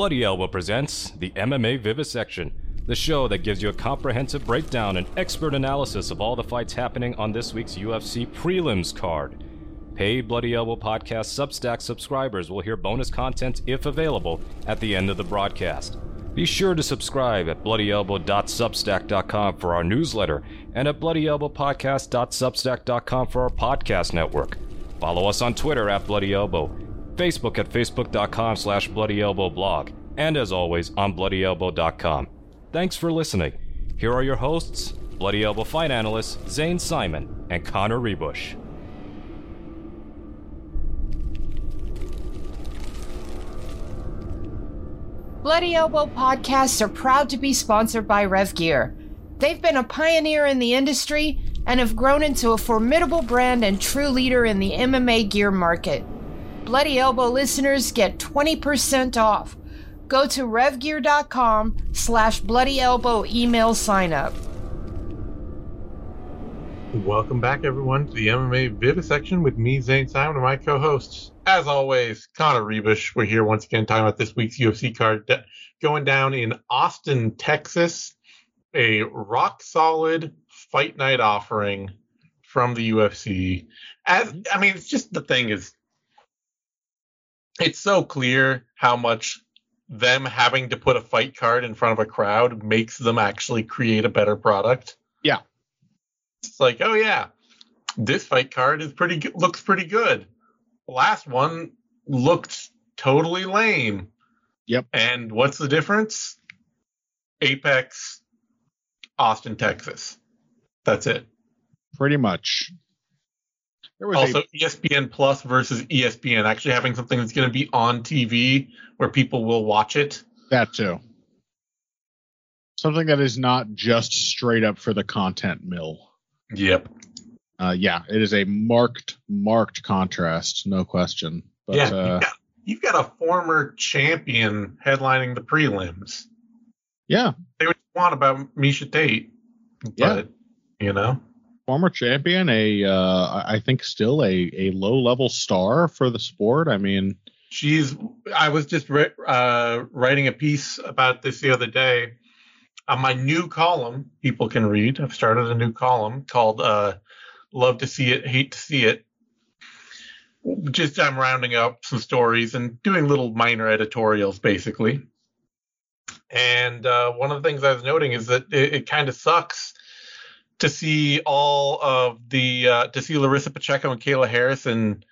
Bloody Elbow presents the MMA Vivisection, the show that gives you a comprehensive breakdown and expert analysis of all the fights happening on this week's UFC prelims card. Paid Bloody Elbow Podcast Substack subscribers will hear bonus content, if available, at the end of the broadcast. Be sure to subscribe at bloodyelbow.substack.com for our newsletter and at bloodyelbowpodcast.substack.com for our podcast network. Follow us on Twitter at Bloody Elbow, Facebook at facebook.com slash bloodyelbowblog, and as always on bloodyelbow.com. Thanks for listening. Here are your hosts, Bloody Elbow fight analysts Zane Simon and Connor Ruebusch. Bloody Elbow podcasts are proud to be sponsored by Rev Gear. They've been a pioneer in the industry and have grown into a formidable brand and true leader in the MMA gear market. Bloody Elbow listeners get 20% off. Go to revgear.com slash bloody elbow email sign up. Welcome back, everyone, to the MMA Vivisection with me, Zane Simon, and my co-hosts. As always, Connor Ruebusch. We're here once again talking about this week's UFC card de- going down in Austin, Texas. A rock solid fight night offering from the UFC. As mm-hmm. I mean, it's just the thing is, it's so clear how much them having to put a fight card in front of a crowd makes them actually create a better product. Yeah. It's like, oh yeah, this fight card is pretty good, looks pretty good. The last one looked totally lame. Yep. And what's the difference? Apex, Austin, Texas. That's it. Pretty much. Also a- ESPN Plus versus ESPN actually having something that's going to be on TV where people will watch it. That too. Something that is not just straight up for the content mill. Yep. Uh, yeah, it is a marked, marked contrast, no question. But, yeah, uh, you've, got, you've got a former champion headlining the prelims. Yeah. They would want about Miesha Tate. But, yeah. you know, former champion, a uh, I think still a a low level star for the sport. I mean, she's. I was just uh, writing a piece about this the other day on my new column. People can read. I've started a new column called uh, "Love to See It, Hate to See It." Just I'm rounding up some stories and doing little minor editorials, basically. And uh, one of the things I was noting is that it, it kind of sucks to see all of the uh, to see Larissa Pacheco and Kayla Harrison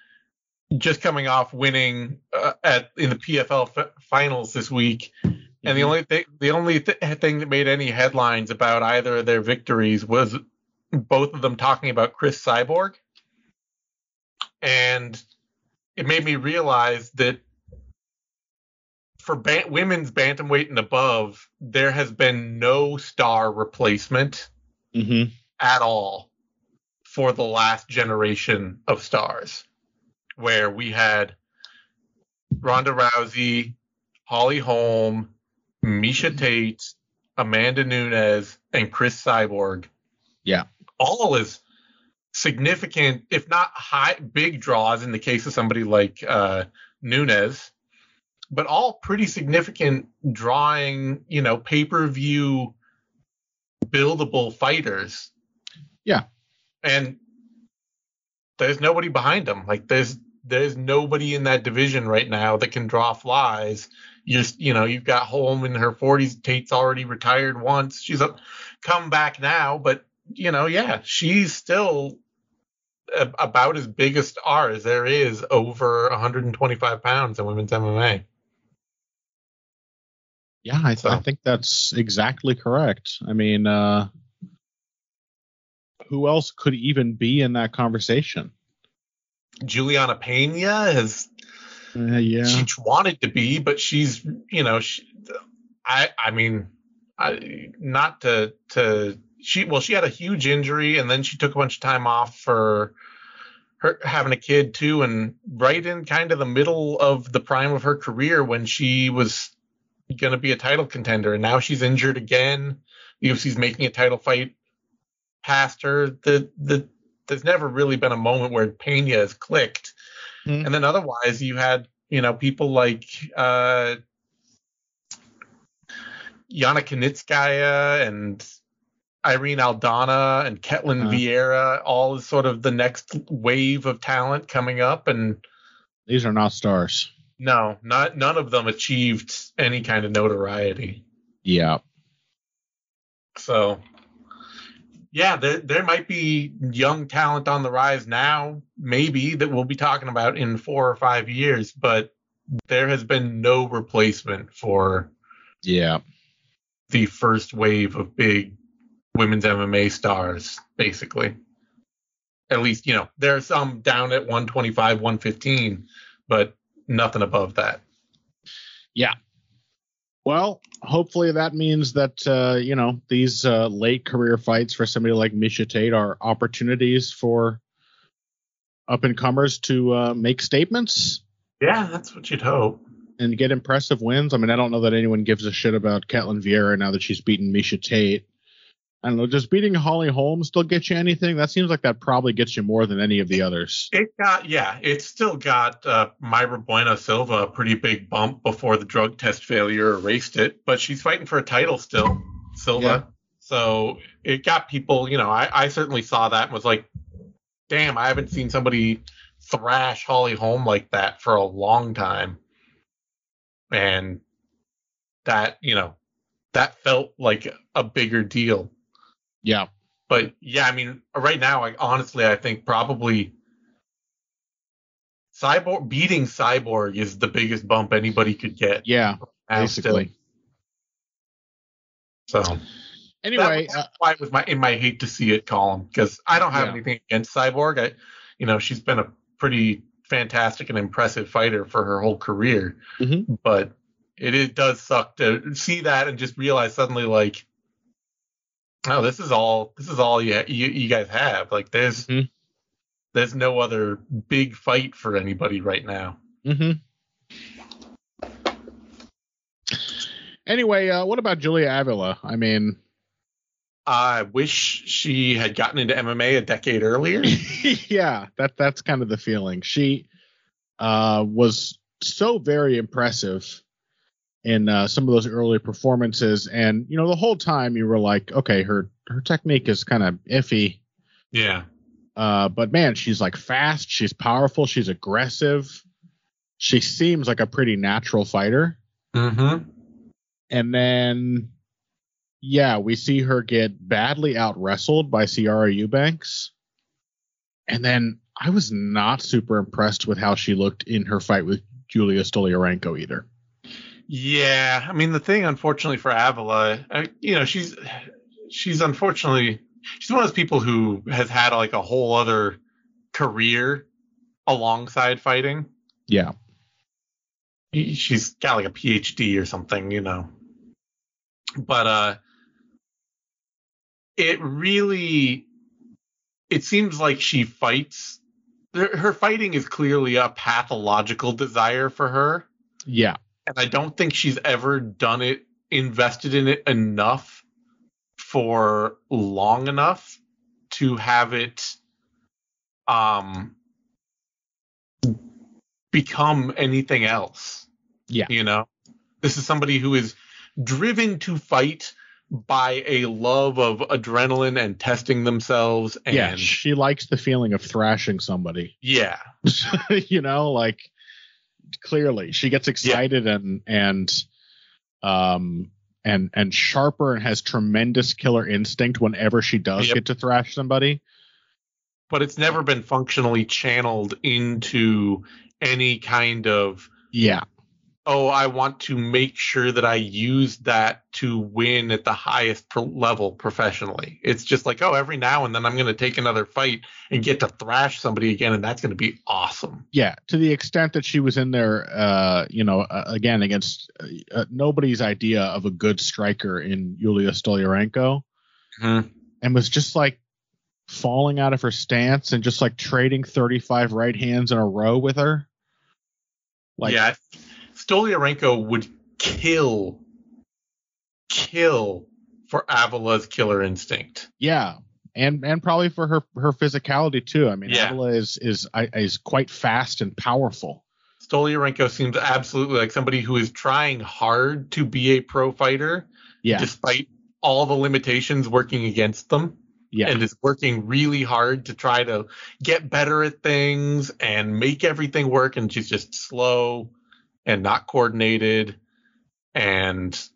just coming off winning uh, at in the PFL f- finals this week, mm-hmm. and the only thing the only th- thing that made any headlines about either of their victories was both of them talking about Cris Cyborg, and it made me realize that for ba- women's bantamweight and above, there has been no star replacement mm-hmm. At all for the last generation of stars, where we had Ronda Rousey, Holly Holm, Miesha Tate, Amanda Nunes, and Cris Cyborg. Yeah. All is significant, if not high, big draws in the case of somebody like uh, Nunes, but all pretty significant drawing, you know, pay per view buildable fighters. Yeah. And there's nobody behind them. Like there's there's nobody in that division right now that can draw flies. You you know, you've got Holm in her 40s. Tate's already retired once. She's up, come back now, but you know, yeah, she's still a, about as big a star as there is over 125 pounds in women's MMA. Yeah, I, th- so. I think that's exactly correct. I mean, uh, who else could even be in that conversation? Juliana Pena has, uh, yeah, she wanted to be, but she's, you know, she, I, I mean, I, not to, to, she, well, she had a huge injury and then she took a bunch of time off for her having a kid too. And right in kind of the middle of the prime of her career when she was going to be a title contender, and now she's injured again. UFC's making a title fight past her. The the there's never really been a moment where Pena has clicked. Mm-hmm. And then otherwise, you had you know people like uh, Yana Kunitskaya and Irene Aldana and Ketlin Uh-huh. Vieira, all is sort of the next wave of talent coming up. And These are not stars. no, not none of them achieved any kind of notoriety. Yeah. So, yeah, there there might be young talent on the rise now, maybe that we'll be talking about in four or five years, but there has been no replacement for Yeah. the first wave of big women's MMA stars, basically. At least, you know, there are some down at 125, 115, but nothing above that. Well, hopefully that means that uh, you know these uh, late career fights for somebody like Miesha Tate are opportunities for up and comers to uh, make statements Yeah, that's what you'd hope. and get impressive wins. I mean, I don't know that anyone gives a shit about Ketlin Vieira now that she's beaten Miesha Tate. I don't know, does beating Holly Holm still get you anything? That seems like that probably gets you more than any of the others. It got, yeah, it still got uh, Mayra Bueno Silva a pretty big bump before the drug test failure erased it, but she's fighting for a title still, Silva. Yeah. So it got people, you know, I, I certainly saw that and was like, damn, I haven't seen somebody thrash Holly Holm like that for a long time. And that, you know, that felt like a bigger deal Yeah. but yeah, I mean, right now, I honestly, I think probably Cyborg beating Cyborg is the biggest bump anybody could get. Yeah. Basically. So Anyway, that, uh, why it was my in my hate to see it column because I don't have Yeah. anything against Cyborg. I, you know, she's been a pretty fantastic and impressive fighter for her whole career, Mhm. but it, it does suck to see that and just realize suddenly like. Oh, this is all. This is all you you, you guys have. Like, there's Mhm. there's no other big fight for anybody right now. hmm Anyway, uh, what about Julia Avila? I mean, I wish she had gotten into MMA a decade earlier. yeah, that that's kind of the feeling. She uh, was so very impressive in uh, some of those early performances, and you know, the whole time you were like, okay, her her technique is kind of iffy, yeah. uh, but man, she's like fast, she's powerful, she's aggressive. She seems like a pretty natural fighter. Mm-hmm. and then yeah, we see her get badly out wrestled by Sijara Eubanks. And then I was not super impressed with how she looked in her fight with Julia Stolyarenko either. Yeah, I mean the thing, unfortunately for Avila, I, you know, she's she's unfortunately she's one of those people who has had like a whole other career alongside fighting. Yeah. She's got like a PhD or something, you know. But uh, it really, it seems like she fights. Her her fighting is clearly a pathological desire for her Yeah. And I don't think she's ever done it, invested in it enough for long enough to have it um become anything else. Yeah. You know? This is somebody who is driven to fight by a love of adrenaline and testing themselves and yeah. She likes the feeling of thrashing somebody. yeah. you know, like clearly she gets excited and and um and and sharper and has tremendous killer instinct whenever she does Yep. get to thrash somebody. but it's never been functionally channeled into any kind of Yeah. Oh i want to make sure that i use that to win at the highest pro- level professionally it's just like oh every now and then i'm going to take another fight and get to thrash somebody again and that's going to be awesome Yeah, to the extent that she was in there, uh, you know, uh, again against uh, uh, nobody's idea of a good striker in Yulia Stolyarenko, Mhm. and was just like falling out of her stance and just like trading 35 right hands in a row with her. Like, yeah stolyarenko would kill kill for avila's killer instinct yeah, and and probably for her her physicality too. I mean, Yeah. Avila is is is quite fast and powerful. Stolyarenko seems absolutely like somebody who is trying hard to be a pro fighter, Yeah. despite all the limitations working against them. Yeah. And is working really hard to try to get better at things and make everything work. And she's just slow and not coordinated and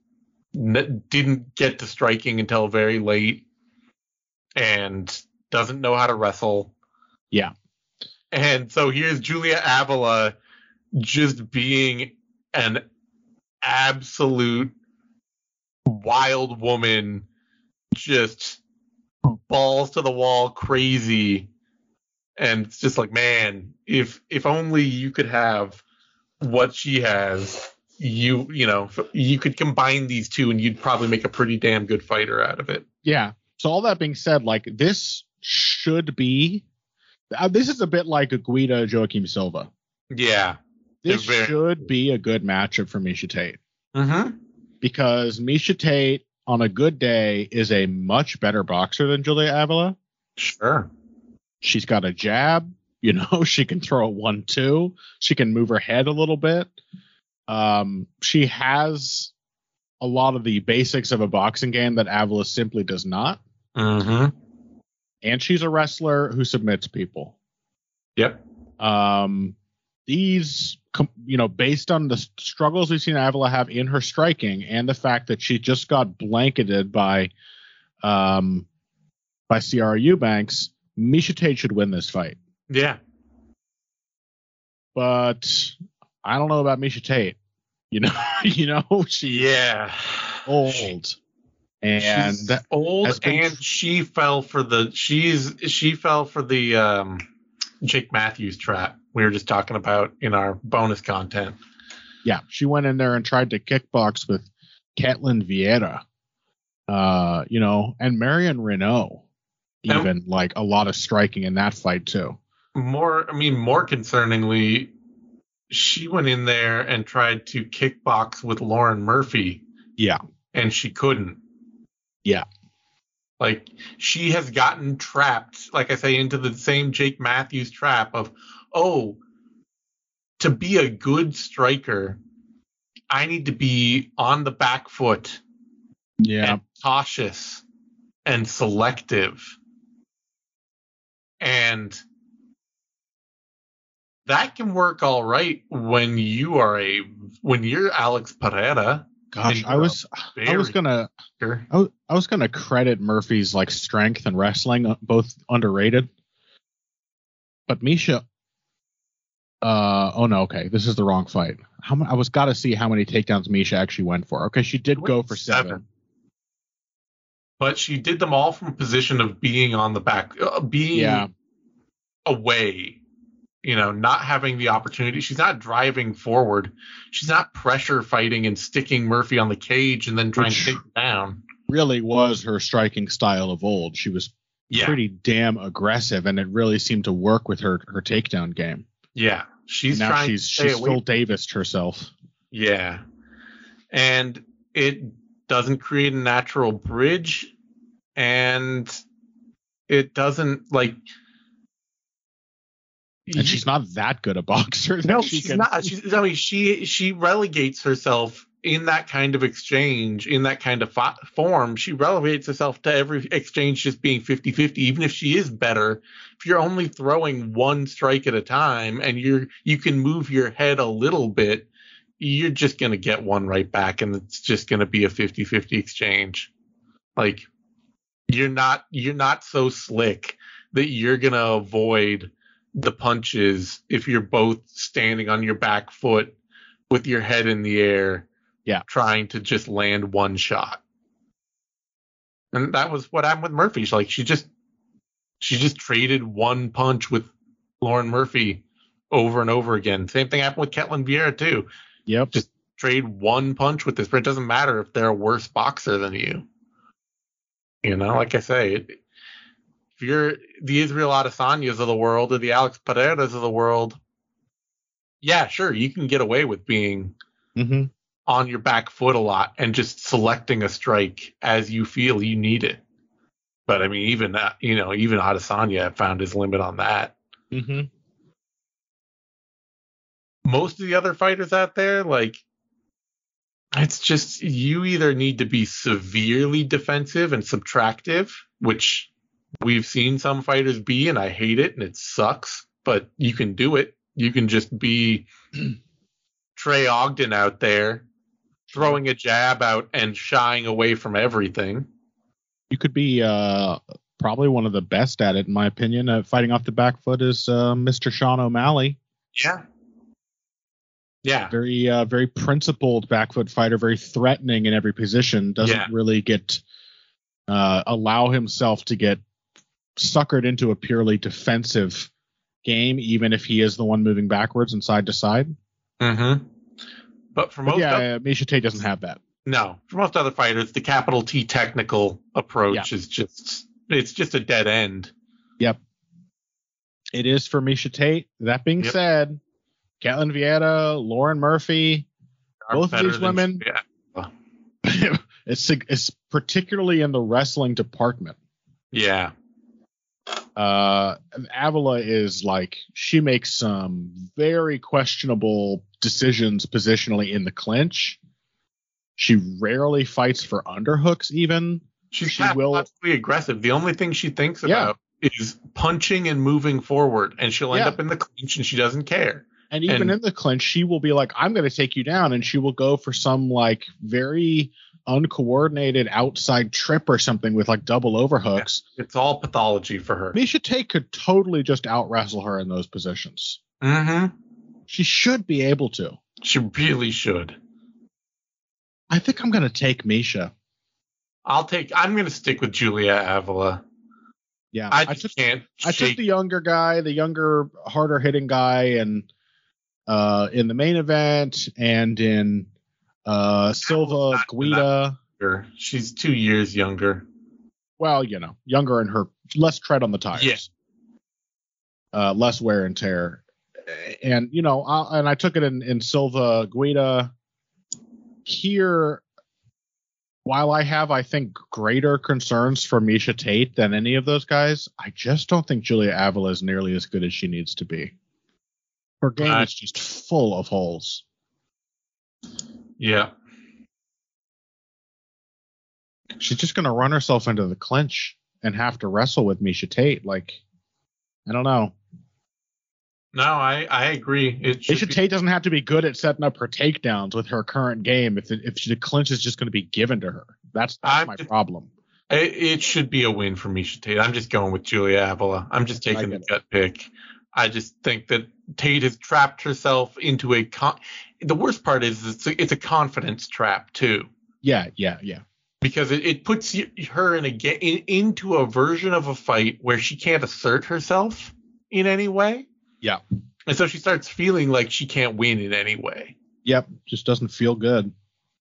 n- didn't get to striking until very late and doesn't know how to wrestle. Yeah. And so here's Julia Avila just being an absolute wild woman, just balls to the wall, crazy. And it's just like, man, if if only you could have what she has, you you know, you could combine these two, and you'd probably make a pretty damn good fighter out of it. Yeah. So all that being said, like this should be, uh, this is a bit like a Guida Joaquim Silva. Yeah. This very- should be a good matchup for Miesha Tate Mm-hmm. because Miesha Tate on a good day is a much better boxer than Julia Avila. Sure. She's got a jab, you know, she can throw a one two, she can move her head a little bit. Um, she has a lot of the basics of a boxing game that Avila simply does not. Mm-hmm. And she's a wrestler who submits people. Yep. Um, these, you know, based on the struggles we've seen Avila have in her striking and the fact that she just got blanketed by, um, by Sijara Eubanks, Miesha Tate should win this fight. Yeah. But I don't know about Miesha Tate. You know, you know, she's Yeah. old, and She's that, old and she fell for the she's she fell for the um Jake Matthews trap we were just talking about in our bonus content. yeah, she went in there and tried to kickbox with Ketlin Vieira, uh, you know, and Marion Reneau, even like a lot of striking in that fight too. More I mean more concerningly she went in there and tried to kickbox with Lauren Murphy Yeah, and she couldn't. Yeah. Like she has gotten trapped, like I say, into the same Jake Matthews trap of, oh, to be a good striker, I need to be on the back foot yeah, and cautious and selective. And that can work all right when you are a when you're Alex Pereira. gosh, I was I was gonna. I was, I was gonna credit Murphy's like strength and wrestling uh, both underrated, but Miesha. Uh oh no okay this is the wrong fight. How I was got to see how many takedowns Miesha actually went for. Okay, she did go for seven. But she did them all from a position of being on the back, uh, being Yeah. away. You know, not having the opportunity. She's not driving forward. She's not pressure fighting and sticking Murphy on the cage and then trying Which- to take him down. Really was her striking style of old. She was Yeah, pretty damn aggressive, and it really seemed to work with her her takedown game. yeah. She's now trying she's she's Phil Davis herself. Yeah. And it doesn't create a natural bridge and it doesn't like And she's not that good a boxer. no, she she's can- not. She's, I mean, she she relegates herself in that kind of exchange, in that kind of fo- form. She relegates herself to every exchange just being 50-50, even if she is better. If you're only throwing one strike at a time and you're you can move your head a little bit, you're just gonna get one right back, and it's just gonna be a 50-50 exchange. Like you're not you're not so slick that you're gonna avoid the punches if you're both standing on your back foot with your head in the air Yeah. trying to just land one shot. And that was what happened with murphy. She's like she just she just traded one punch with lauren murphy over and over again. Same thing happened with Ketlin Vieira too. Yep. Just- trade one punch with this but it doesn't matter if they're a worse boxer than you. You know like i say it, if you're the Israel Adesanyas of the world or the Alex Pereiras of the world, yeah, sure, you can get away with being hmm on your back foot a lot and just selecting a strike as you feel you need it. But I mean, even that, you know, even Adesanya found his limit on that. hmm Most of the other fighters out there, like It's just you either need to be severely defensive and subtractive, which we've seen some fighters be, and I hate it and it sucks, but you can do it. You can just be Trey Ogden out there throwing a jab out and shying away from everything. You could be uh, probably one of the best at it, in my opinion. Uh, fighting off the back foot is uh, Mr. Sean O'Malley. Yeah. Yeah. Very, uh, very principled back foot fighter, very threatening in every position. Doesn't Yeah. really get uh, allow himself to get suckered into a purely defensive game, even if he is the one moving backwards and side to side. Mm-hmm. But for But most yeah, oth- uh, Miesha Tate doesn't have that. no, for most other fighters, the capital T technical approach is just it's just a dead end. Yep. It is for Miesha Tate. That being Yep. said, Ketlin Vieira, Lauren Murphy, Are Both of these than- women- Yeah. it's, it's particularly in the wrestling department. Yeah. Uh, Avila is like she makes some very questionable decisions positionally in the clinch. She rarely fights for underhooks, even. She's She will- aggressive. The only thing she thinks Yeah. about is punching and moving forward, and she'll end Yeah. up in the clinch, and she doesn't care. And even And- in the clinch, she will be like, I'm going to take you down. And she will go for some like very uncoordinated outside trip or something with like double overhooks. It's all pathology for her. Miesha Tate could totally just out wrestle her in those positions. Mm-hmm. She should be able to. She really should. I think I'm going to take Miesha. I'll take. I'm going to stick with Julia Avila. Yeah. I I just took can't. I took the younger guy, the younger, harder hitting guy, and uh, in the main event and in uh, Silva Guida. She's two years younger. Well, you know, younger and her less tread on the tires. Yeah. Uh, less wear and tear. And you know, I, and I took it in in Silva Guida. Here, while I have, I think, greater concerns for Miesha Tate than any of those guys, I just don't think Julia Avila is nearly as good as she needs to be. Her game I- is just full of holes. Yeah. She's just going to run herself into the clinch and have to wrestle with Miesha Tate. Like, I don't know. No, I I agree. It should Miesha be- Tate doesn't have to be good at setting up her takedowns with her current game. If it, if the clinch is just going to be given to her, that's, that's my problem. It, it should be a win for Miesha Tate. I'm just going with Julia Avila. I'm just taking the gut pick. I just think that Tate has trapped herself into a con. The worst part is it's a, it's a confidence trap too, Yeah, yeah, yeah. because it, it puts you, her in a ga- in, into a version of a fight where she can't assert herself in any way. Yeah. and so she starts feeling like she can't win in any way. Yep, just doesn't feel good.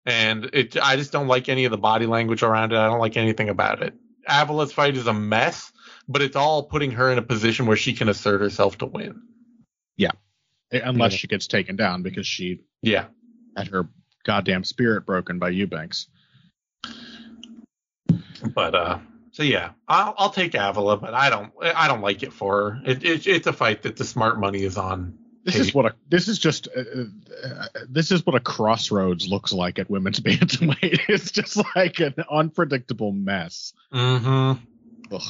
and it I just don't like any of the body language around it. I don't like anything about it. Avila's fight is a mess, but it's all putting her in a position where she can assert herself to win. Yeah. Unless Yeah. she gets taken down because she Yeah. had her goddamn spirit broken by Eubanks. But uh so yeah, I'll I'll take Avila, but I don't I don't like it for her. It, it it's a fight that the smart money is on. This is what a this is just uh, uh, this is what a crossroads looks like at women's bantamweight. It's just like an unpredictable mess. Mm-hmm. Ugh.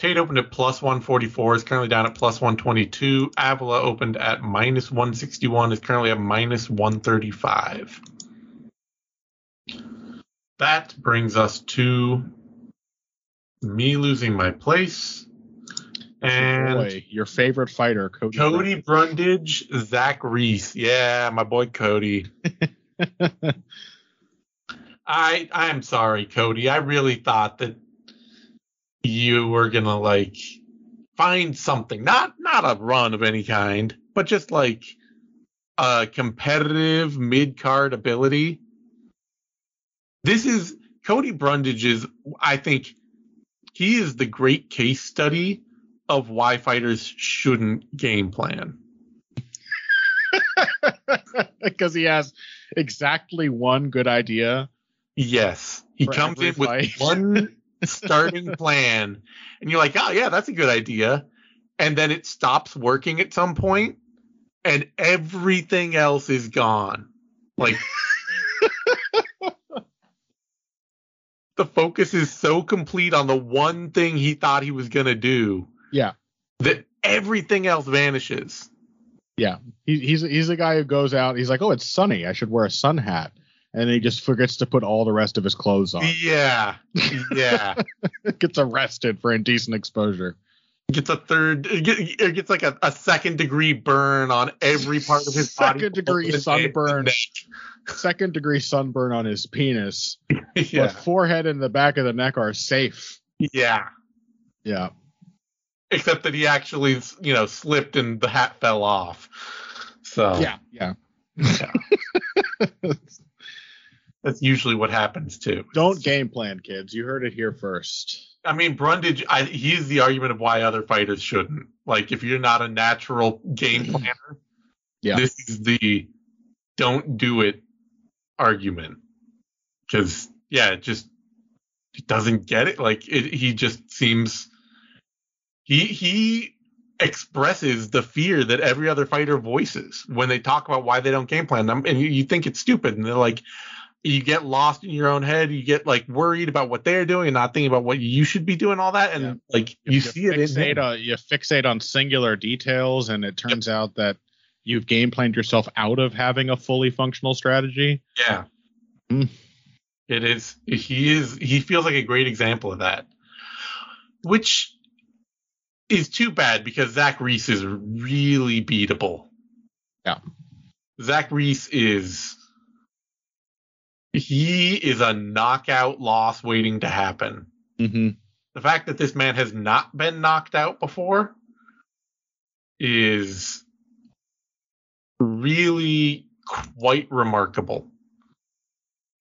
Tate opened at plus 144, is currently down at plus 122. Avila opened at minus 161, is currently at minus 135. That brings us to me losing my place. And Boy, your favorite fighter, Cody. Cody Brundage, Zach Reese. Yeah, my boy Cody. I I'm sorry, Cody. I really thought that you were gonna like find something, not not a run of any kind, but just like a competitive mid card ability. This is Cody Brundage is I think he is the great case study of why fighters shouldn't game plan. because he has exactly one good idea. Yes. He comes in with fight. one starting plan and you're like, "Oh yeah, that's a good idea." And then it stops working at some point and everything else is gone. Like the focus is so complete on the one thing he thought he was gonna do. Yeah. That everything else vanishes. Yeah, he, he's he's a guy who goes out. He's like, oh, it's sunny. I should wear a sun hat, and he just forgets to put all the rest of his clothes on. Yeah. Yeah. Gets arrested for indecent exposure. gets a third it gets like a, a second degree burn on every part of his body. Second degree sunburn. Second degree sunburn on his penis, Yeah. but forehead and the back of the neck are safe. Yeah. Yeah, Except that he actually, you know, slipped and the hat fell off. So yeah, yeah. that's usually what happens too. Don't game plan, kids. You heard it here first. I mean, Brundage, I, he's the argument of why other fighters shouldn't. Like, if you're not a natural game mm-hmm. planner, Yeah. this is the don't do it argument. Because, yeah, it just he doesn't get it. Like, it, he just seems he he expresses the fear that every other fighter voices when they talk about why they don't game plan them, and you, you think it's stupid, and they're like. You get lost in your own head. You get like worried about what they're doing and not thinking about what you should be doing. All that, and Yeah. like you, see it in fixate him. on, you fixate on singular details, and it turns out that you've game planned yourself out of having a fully functional strategy. Yeah. Mm. It is he is he feels like a great example of that. Which is too bad because Zach Reese is really beatable. Yeah. Zach Reese is he is a knockout loss waiting to happen. Mm-hmm. The fact that this man has not been knocked out before is really quite remarkable.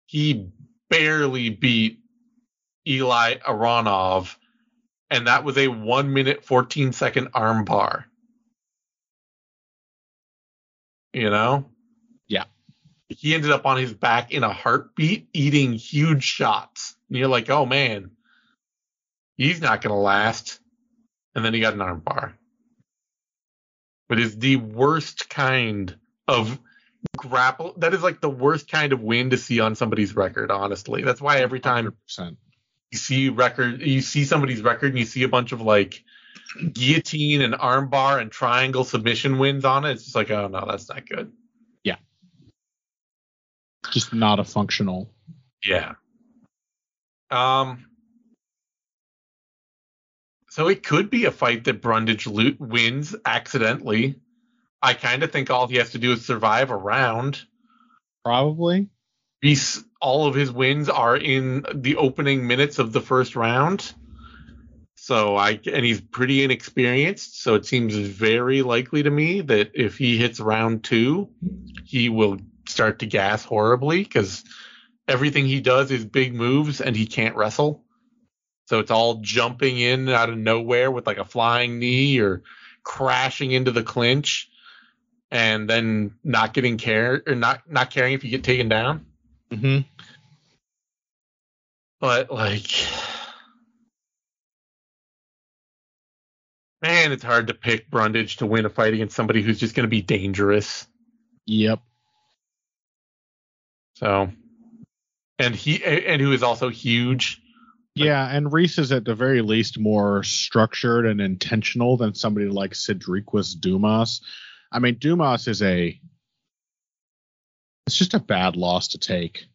He barely beat Eli Aronov, and that was a 1 minute 14 second arm bar. You know? He ended up on his back in a heartbeat eating huge shots. And you're like, oh man, he's not going to last. And then he got an arm bar. But it's the worst kind of grapple. That is like the worst kind of win to see on somebody's record, honestly. That's why every time 100%. you see record, you see somebody's record and you see a bunch of like guillotine and armbar and triangle submission wins on it. It's just like, oh no, that's not good. Just not a functional. Yeah. Um. So it could be a fight that Brundage lo- wins accidentally. I kind of think all he has to do is survive a round. Probably. He's, all of his wins are in the opening minutes of the first round. So I and he's pretty inexperienced, so it seems very likely to me that if he hits round two, he will start to gas horribly because everything he does is big moves and he can't wrestle. So it's all jumping in out of nowhere with like a flying knee or crashing into the clinch and then not getting care or not not caring if you get taken down. Mm-hmm. But like man, it's hard to pick Brundage to win a fight against somebody who's just going to be dangerous. Yep. So and he and who is also huge. Yeah, and Reese is at the very least more structured and intentional than somebody like Cedriquez Dumas. I mean, Dumas is a. It's just a bad loss to take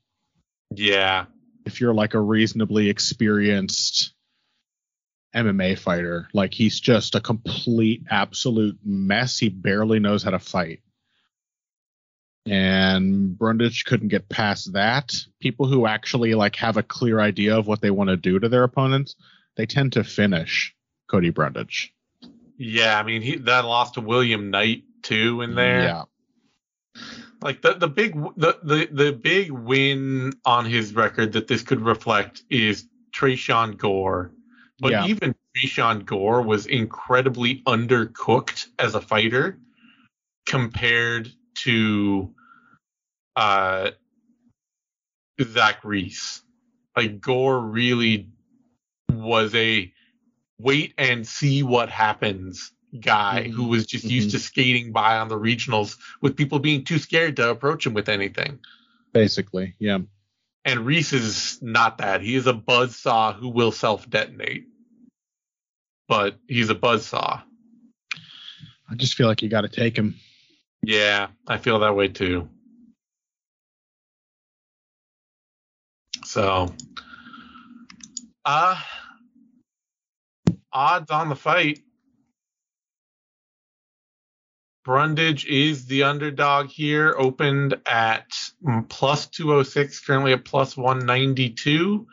Yeah. if you're like a reasonably experienced MMA fighter. Like he's just a complete, absolute mess. He barely knows how to fight. And Brundage couldn't get past that. People who actually like have a clear idea of what they want to do to their opponents, they tend to finish Cody Brundage. Yeah, I mean he that lost to William Knight too in there. Yeah. Like the the big the the the big win on his record that this could reflect is Tresean Gore. But Yeah. even Tresean Gore was incredibly undercooked as a fighter compared to uh Zach Reese. Like Gore really was a wait and see what happens guy Mhm. who was just used to skating by on the regionals with people being too scared to approach him with anything. Basically, yeah. And Reese is not that. He is a buzzsaw who will self detonate. But he's a buzzsaw. I just feel like you got to take him. Yeah, I feel that way too. So, uh, odds on the fight. Brundage is the underdog here, opened at plus 206, currently at plus 192.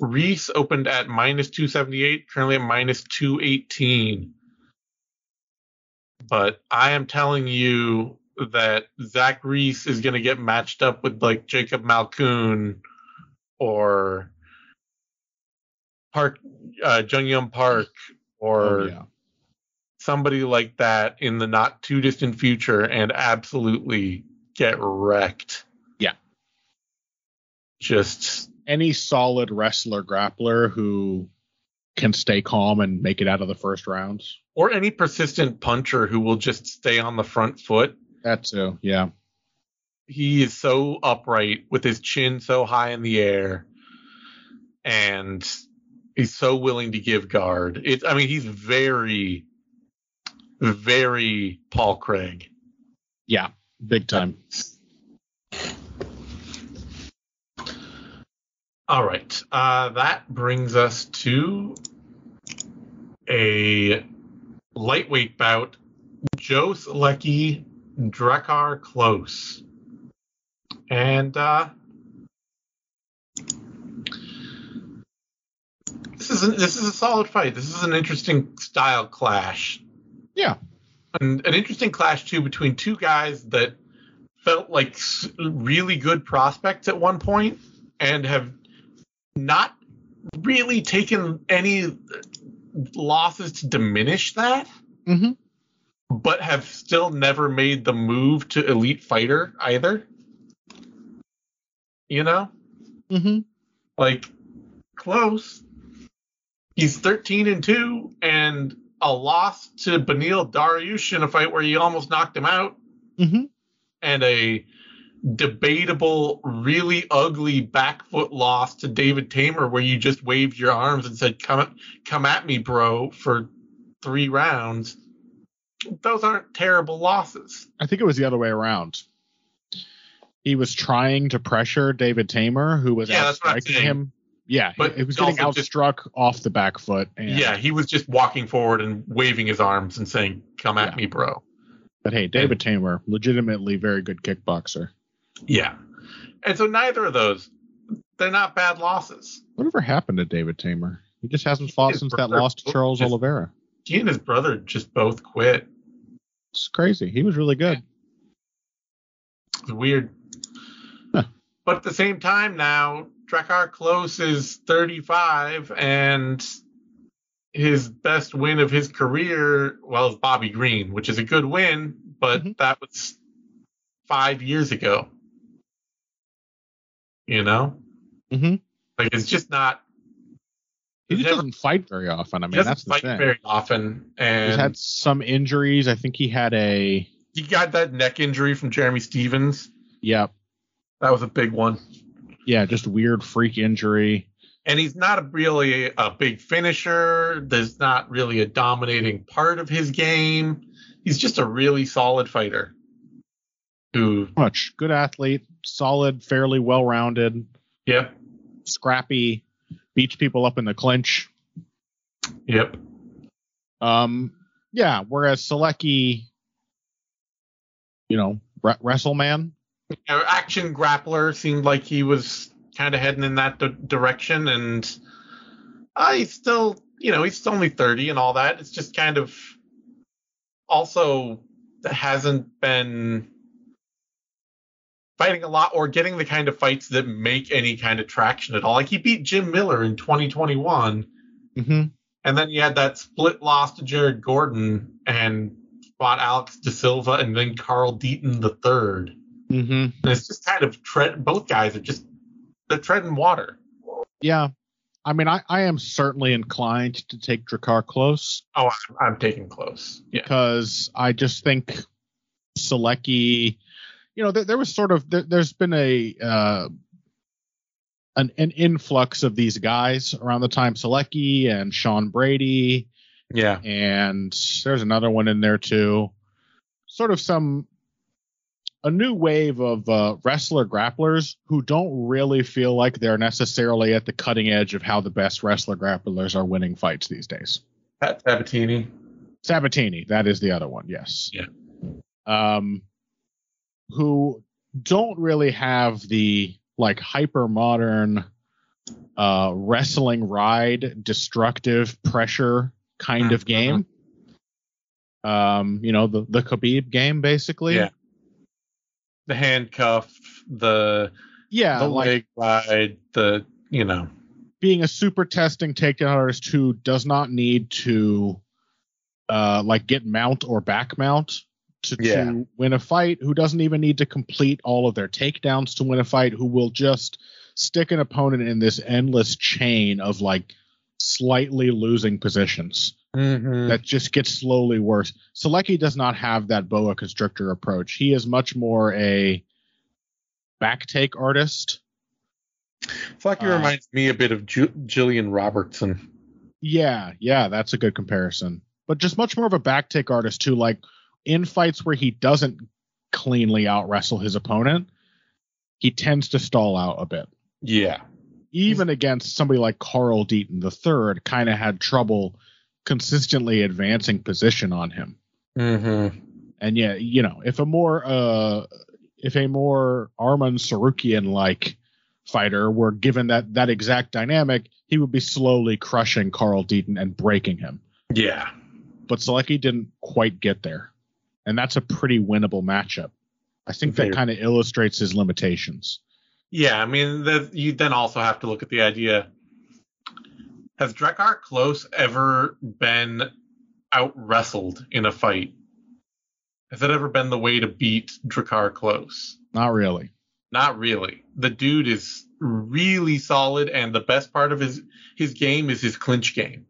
Reese opened at minus 278, currently at minus 218. But I am telling you that Zach Reese is going to get matched up with like Jacob Malkoun or Park, uh, Jun Yong Park or Oh, yeah. somebody like that in the not too distant future and absolutely get wrecked. Yeah. Just Any solid wrestler grappler who can stay calm and make it out of the first rounds. or any persistent puncher who will just stay on the front foot. That too, yeah. He is so upright with his chin so high in the air and he's so willing to give guard. It's I mean he's very very Paul Craig. Yeah, big time. All right. Uh, that brings us to a lightweight bout. Joe Solecki, Drakkar Klose. And uh, this is an, this is a solid fight. This is an interesting style clash. Yeah. And an interesting clash too between two guys that felt like really good prospects at one point and have not really taken any losses to diminish that, Mm-hmm. but have still never made the move to elite fighter either. You know? Mm-hmm. Like Klose. He's 13 and 2 and a loss to Beneil Dariush in a fight where he almost knocked him out Mm-hmm. and a debatable, really ugly back foot loss to David Teymur, where you just waved your arms and said, "Come, come at me, bro," for three rounds. Those aren't terrible losses. I think it was the other way around. He was trying to pressure David Teymur, who was Yeah, that's what I'm outstriking him. Yeah, But he was getting just- outstruck off the back foot. And, Yeah, he was just walking forward and waving his arms and saying, "Come at Yeah. me, bro." But hey, David Teymur, legitimately very good kickboxer. Yeah, and so neither of those, they're not bad losses. Whatever happened to David Teymur? He just hasn't fought His since that loss to Charles just- Oliveira. He and his brother just both quit. It's crazy. He was really good. It's weird. Huh. But at the same time now, Drakkar Klose is 35 and his best win of his career, well, is Bobby Green, which is a good win, but Mhm. that was five years ago. You know? Mm-hmm. Like, it's just not. He just never- doesn't fight very often. I mean, that's the fight thing. very often. and He's had some injuries. I think he had a he got that neck injury from Jeremy Stephens. Yep. That was a big one. yeah, just weird freak injury. and he's not a really a big finisher. There's not really a dominating part of his game. He's just a really solid fighter. Who, Much good athlete, solid, fairly well rounded, yep, scrappy, beats people up in the clinch. yep, Um, yeah. Whereas Solecki, you know, re- wrestle man. Our action grappler seemed like he was kind of heading in that di- direction, and uh, still, you know, he's only 30 and all that. It's just kind of also hasn't been fighting a lot or getting the kind of fights that make any kind of traction at all. Like he beat Jim Miller in 2021, Mm-hmm. and then you had that split loss to Jared Gordon and fought Alex De Silva and then Carl Deaton the third. Mm-hmm. And it's just kind of tread. Both guys are just they're treading water. Yeah. I mean, I, I am certainly inclined to take Drakkar Klose. Oh, I'm, I'm taking Klose. Yeah. Because I just think Solecki, you know, there, there was sort of there, has been a uh, an an influx of these guys around the time Solecki and Sean Brady. Yeah. And there's another one in there too. Sort of some a new wave of uh, wrestler grapplers who don't really feel like they're necessarily at the cutting edge of how the best wrestler grapplers are winning fights these days. Pat Sabatini. Sabatini, that is the other one. Yes. Yeah. Um, who don't really have the like hyper modern uh wrestling ride destructive pressure kind mm-hmm. of game. Um you know the the khabib game basically. Yeah. The handcuff the yeah the like, leg ride the you know. Being a super testing takedown artist who does not need to uh like get mount or back mount to, yeah. to win a fight, who doesn't even need to complete all of their takedowns to win a fight, who will just stick an opponent in this endless chain of like slightly losing positions mm-hmm. that just gets slowly worse. Solecki does not have that boa constrictor approach. He is much more a back take artist. Solecki uh, reminds me a bit of Ju- Gillian Robertson. Yeah, yeah, that's a good comparison. But just much more of a back take artist too. Like in fights where he doesn't cleanly out wrestle his opponent, he tends to stall out a bit. Yeah. Even against somebody like Carl Deaton the third, kind of had trouble consistently advancing position on him. Mm-hmm. And yeah, you know, if a more uh if a more Arman Tsarukyan like fighter were given that that exact dynamic, he would be slowly crushing Carl Deaton and breaking him. Yeah. But Solecki didn't quite get there and that's a pretty winnable matchup. I think that kind of illustrates his limitations. Yeah, I mean, the, you then also have to look at the idea: Has Drakkar Klose ever been out wrestled in a fight? Has that ever been the way to beat Drakkar Klose? Not really. Not really. The dude is really solid, and the best part of his his game is his clinch game.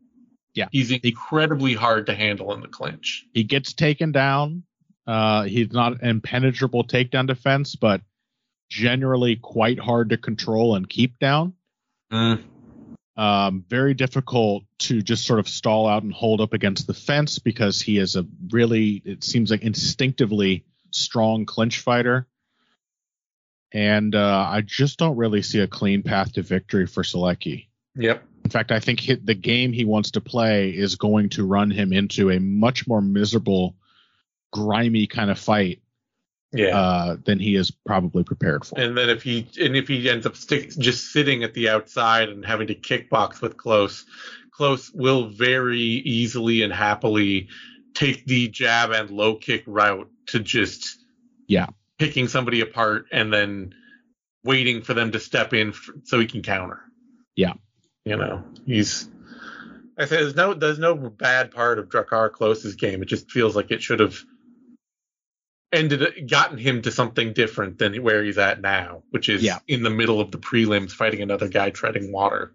Yeah. He's incredibly hard to handle in the clinch. He gets taken down. Uh, he's not an impenetrable takedown defense, but generally quite hard to control and keep down. Mm. Um, very difficult to just sort of stall out and hold up against the fence because he is a really, it seems like instinctively strong clinch fighter. And uh, I just don't really see a clean path to victory for Solecki. Yep. In fact, I think he, the game he wants to play is going to run him into a much more miserable, grimy kind of fight. Yeah. Uh, than he is probably prepared for. And then if he and if he ends up stick, just sitting at the outside and having to kickbox with Klose, Klose will very easily and happily take the jab and low kick route to just yeah picking somebody apart and then waiting for them to step in f- so he can counter. Yeah. You know, he's. I said there's no there's no bad part of Drakkar Klose's game. It just feels like it should have ended gotten him to something different than where he's at now, which is yeah. in the middle of the prelims fighting another guy treading water.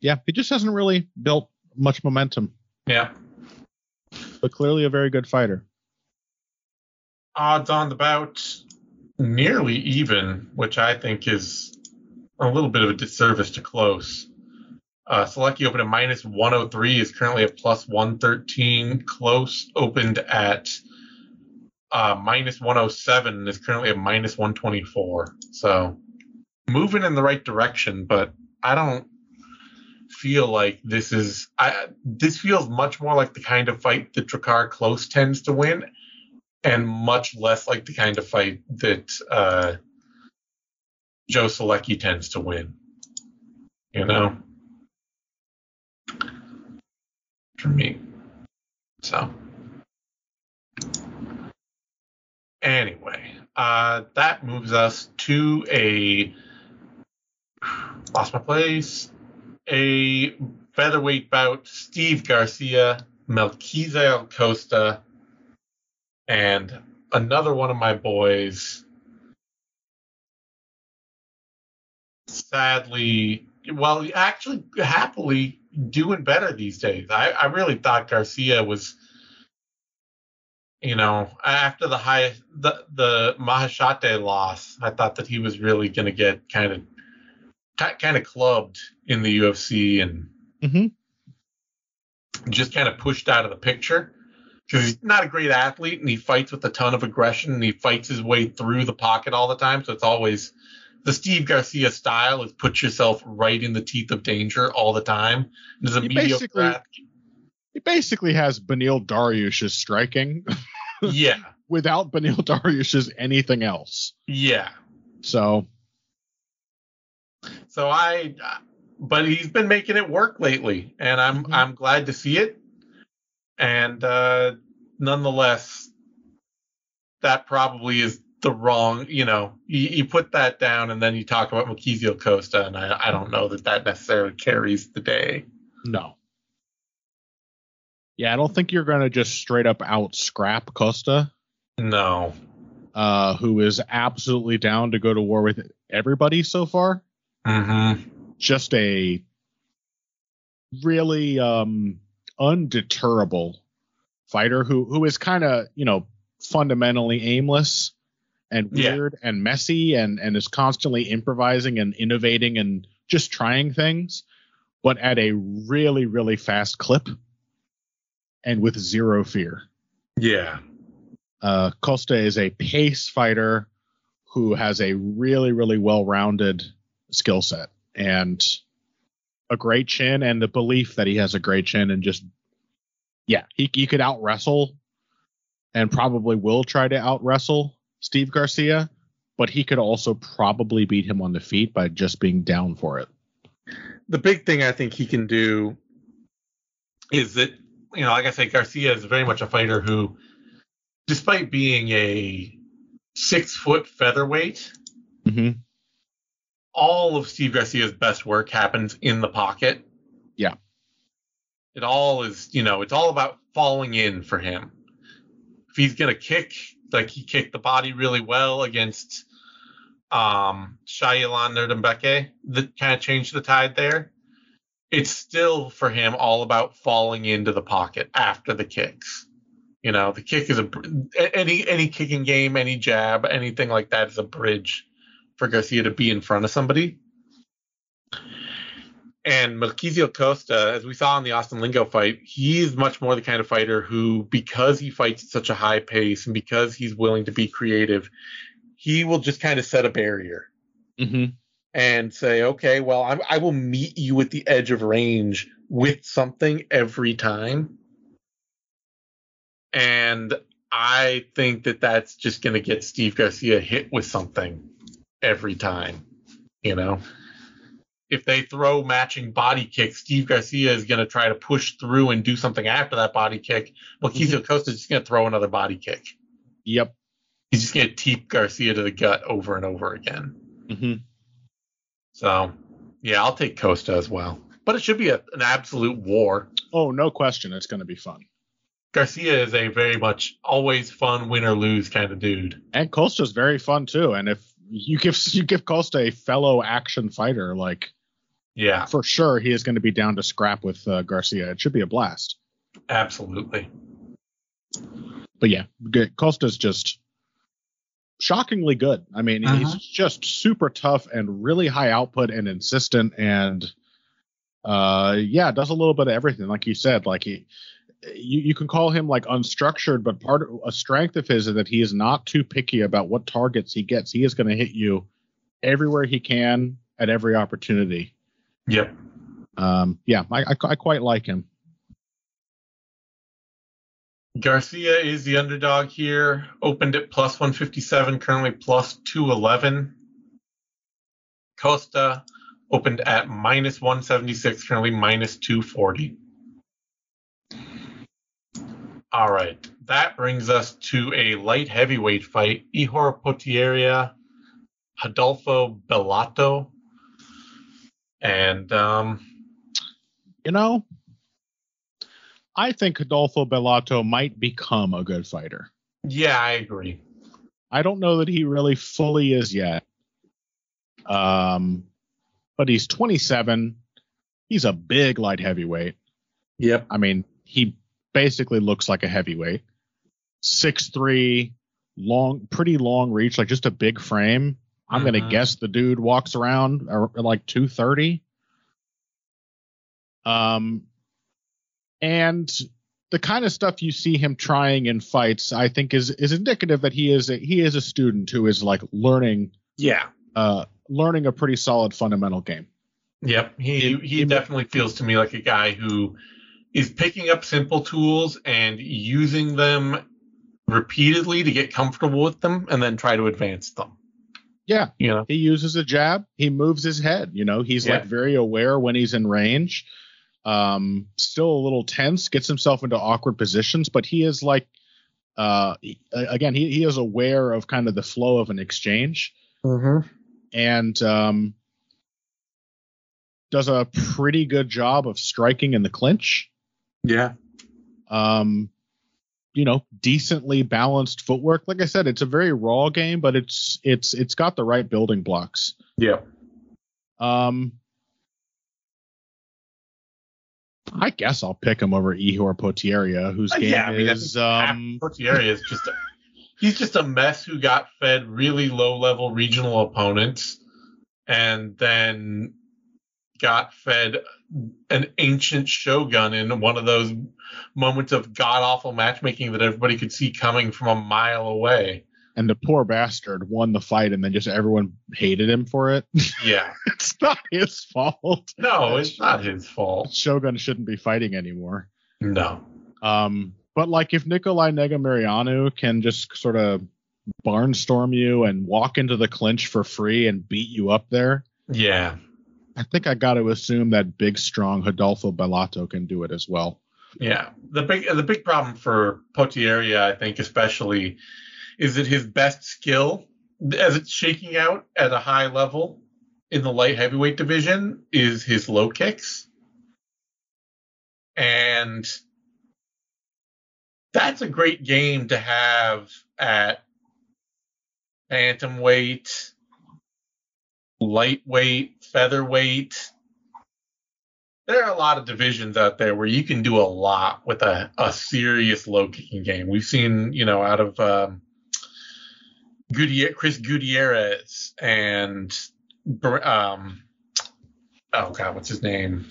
Yeah, he just hasn't really built much momentum. Yeah. But clearly a very good fighter. Odds on the bout nearly even, which I think is a little bit of a disservice to Klose. Uh, Solecki opened at minus 103, is currently at plus 113. Klose opened at uh, minus 107 is currently at minus 124. So moving in the right direction, but I don't feel like this is. I this feels much more like the kind of fight that Drakkar Klose tends to win, and much less like the kind of fight that uh, Joe Solecki tends to win. You know for me. So, anyway, uh, that moves us to a lost my place. A featherweight bout: Steve Garcia, Melquizael Costa, and another one of my boys. Sadly, well, actually, happily doing better these days. I, I really thought Garcia was, you know, after the high the the Maheshate loss, I thought that he was really going to get kind of kind of clubbed in the UFC and Mm-hmm. just kind of pushed out of the picture because he's not a great athlete and he fights with a ton of aggression and he fights his way through the pocket all the time. So it's always the Steve Garcia style is put yourself right in the teeth of danger all the time. There's a He mediocre basically- He basically has Beneil Dariush's striking yeah, without Beneil Dariush's anything else. yeah. So So I, but he's been making it work lately, and I'm Mhm. I'm glad to see it. And uh, nonetheless, that probably is the wrong. You know, you, you put that down, and then you talk about Melquizael Costa, and I I don't know that that necessarily carries the day. no. Yeah, I don't think you're going to just straight up out scrap Costa, No. uh, who is absolutely down to go to war with everybody so far. Mm-hmm. Just a really um, undeterrable fighter who who is kind of you know fundamentally aimless and Yeah. weird and messy and and is constantly improvising and innovating and just trying things, but at a really really fast clip and with zero fear. Yeah. Uh, Costa is a pace fighter who has a really, really well rounded skill set and a great chin and the belief that he has a great chin and just, yeah, he, he could out wrestle and probably will try to out wrestle Steve Garcia, but he could also probably beat him on the feet by just being down for it. the big thing I think he can do is that, you know, like I say, Garcia is very much a fighter who, despite being a six foot featherweight, Mm-hmm. all of Steve Garcia's best work happens in the pocket. Yeah. It all is, you know, it's all about falling in for him. If he's going to kick, like he kicked the body really well against um Shayilan Nuerdanbieke, that kind of changed the tide there. It's still for him all about falling into the pocket after the kicks. You know, the kick is a any any kicking game, any jab, anything like that is a bridge for Garcia to be in front of somebody. And Melquizael Costa, as we saw in the Austin Lingo fight, he's much more the kind of fighter who, because he fights at such a high pace and because he's willing to be creative, he will just kind of set a barrier Mm-hmm. and say, okay, well, I, I will meet you at the edge of range with something every time. And I think that that's just going to get Steve Garcia hit with something every time. You know, if they throw matching body kicks, Steve Garcia is going to try to push through and do something after that body kick. Well, Kizio Costa is just going to throw another body kick. Yep. He's just going to teep Garcia to the gut over and over again. Mm-hmm. So, yeah, I'll take Costa as well. But it should be a, an absolute war. Oh, no question. It's going to be fun. Garcia is a very much always fun win or lose kind of dude. And Costa's very fun too. And if you give you give Costa a fellow action fighter, like Yeah, for sure he is going to be down to scrap with uh, Garcia. It should be a blast. absolutely. But yeah, g- Costa's just shockingly good. I mean, he's Uh-huh. just super tough and really high output and insistent and uh yeah, does a little bit of everything like you said. Like he you, you can call him like unstructured, but part of a strength of his is that he is not too picky about what targets he gets. He is going to hit you everywhere he can at every opportunity. Yep. Um, yeah, I, I, I quite like him. Garcia is the underdog here. Opened at plus 157, currently plus 211. Costa opened at minus 176, currently minus 240. All right. That brings us to a light heavyweight fight. Ihor Potieria, Rodolfo Bellato. And um, You know, I think Rodolfo Bellato might become a good fighter. yeah, I agree. I don't know that he really fully is yet. Um, but he's 27. He's a big light heavyweight. Yep. I mean, he basically looks like a heavyweight. Six three, long, pretty long reach, like just a big frame. I'm gonna Mhm. guess the dude walks around ar- like 230. Um, and the kind of stuff you see him trying in fights, I think, is is indicative that he is a, he is a student who is like learning Yeah. uh learning a pretty solid fundamental game. Yep. He he in- definitely feels to me like a guy who is picking up simple tools and using them repeatedly to get comfortable with them and then try to advance them. Yeah, You know? he uses a jab. He moves his head. You know he's like very aware when he's in range. Um still a little tense gets himself into awkward positions but he is like uh again he, he is aware of kind of the flow of an exchange. Mm-hmm. and um does a pretty good job of striking in the clinch. Yeah. um you know decently balanced footwork like i said it's a very raw game but it's it's it's got the right building blocks Yeah. Um, I guess I'll pick him over Ihor Potieria, whose Uh, game yeah, I mean, is um, Potieria is just a, he's just a mess who got fed really low level regional opponents and then got fed an ancient shogun in one of those moments of god awful matchmaking that everybody could see coming from a mile away. and the poor bastard won the fight, and then just everyone hated him for it. Yeah. it's not his fault. No, it's not his fault. Shogun shouldn't be fighting anymore. No. Um, but like if Nicolae Negumereanu can just sort of barnstorm you and walk into the clinch for free and beat you up there, Yeah. I think I got to assume that big, strong Rodolfo Bellato can do it as well. Yeah, the big the big problem for Potieria, I think, especially, is that his best skill, as it's shaking out at a high level in the light heavyweight division, is his low kicks, and that's a great game to have at bantamweight, lightweight, featherweight there are a lot of divisions out there where you can do a lot with a, a serious low kicking game. We've seen, you know, out of um, Gutierrez, Chris Gutierrez and Br- um, oh god, what's his name?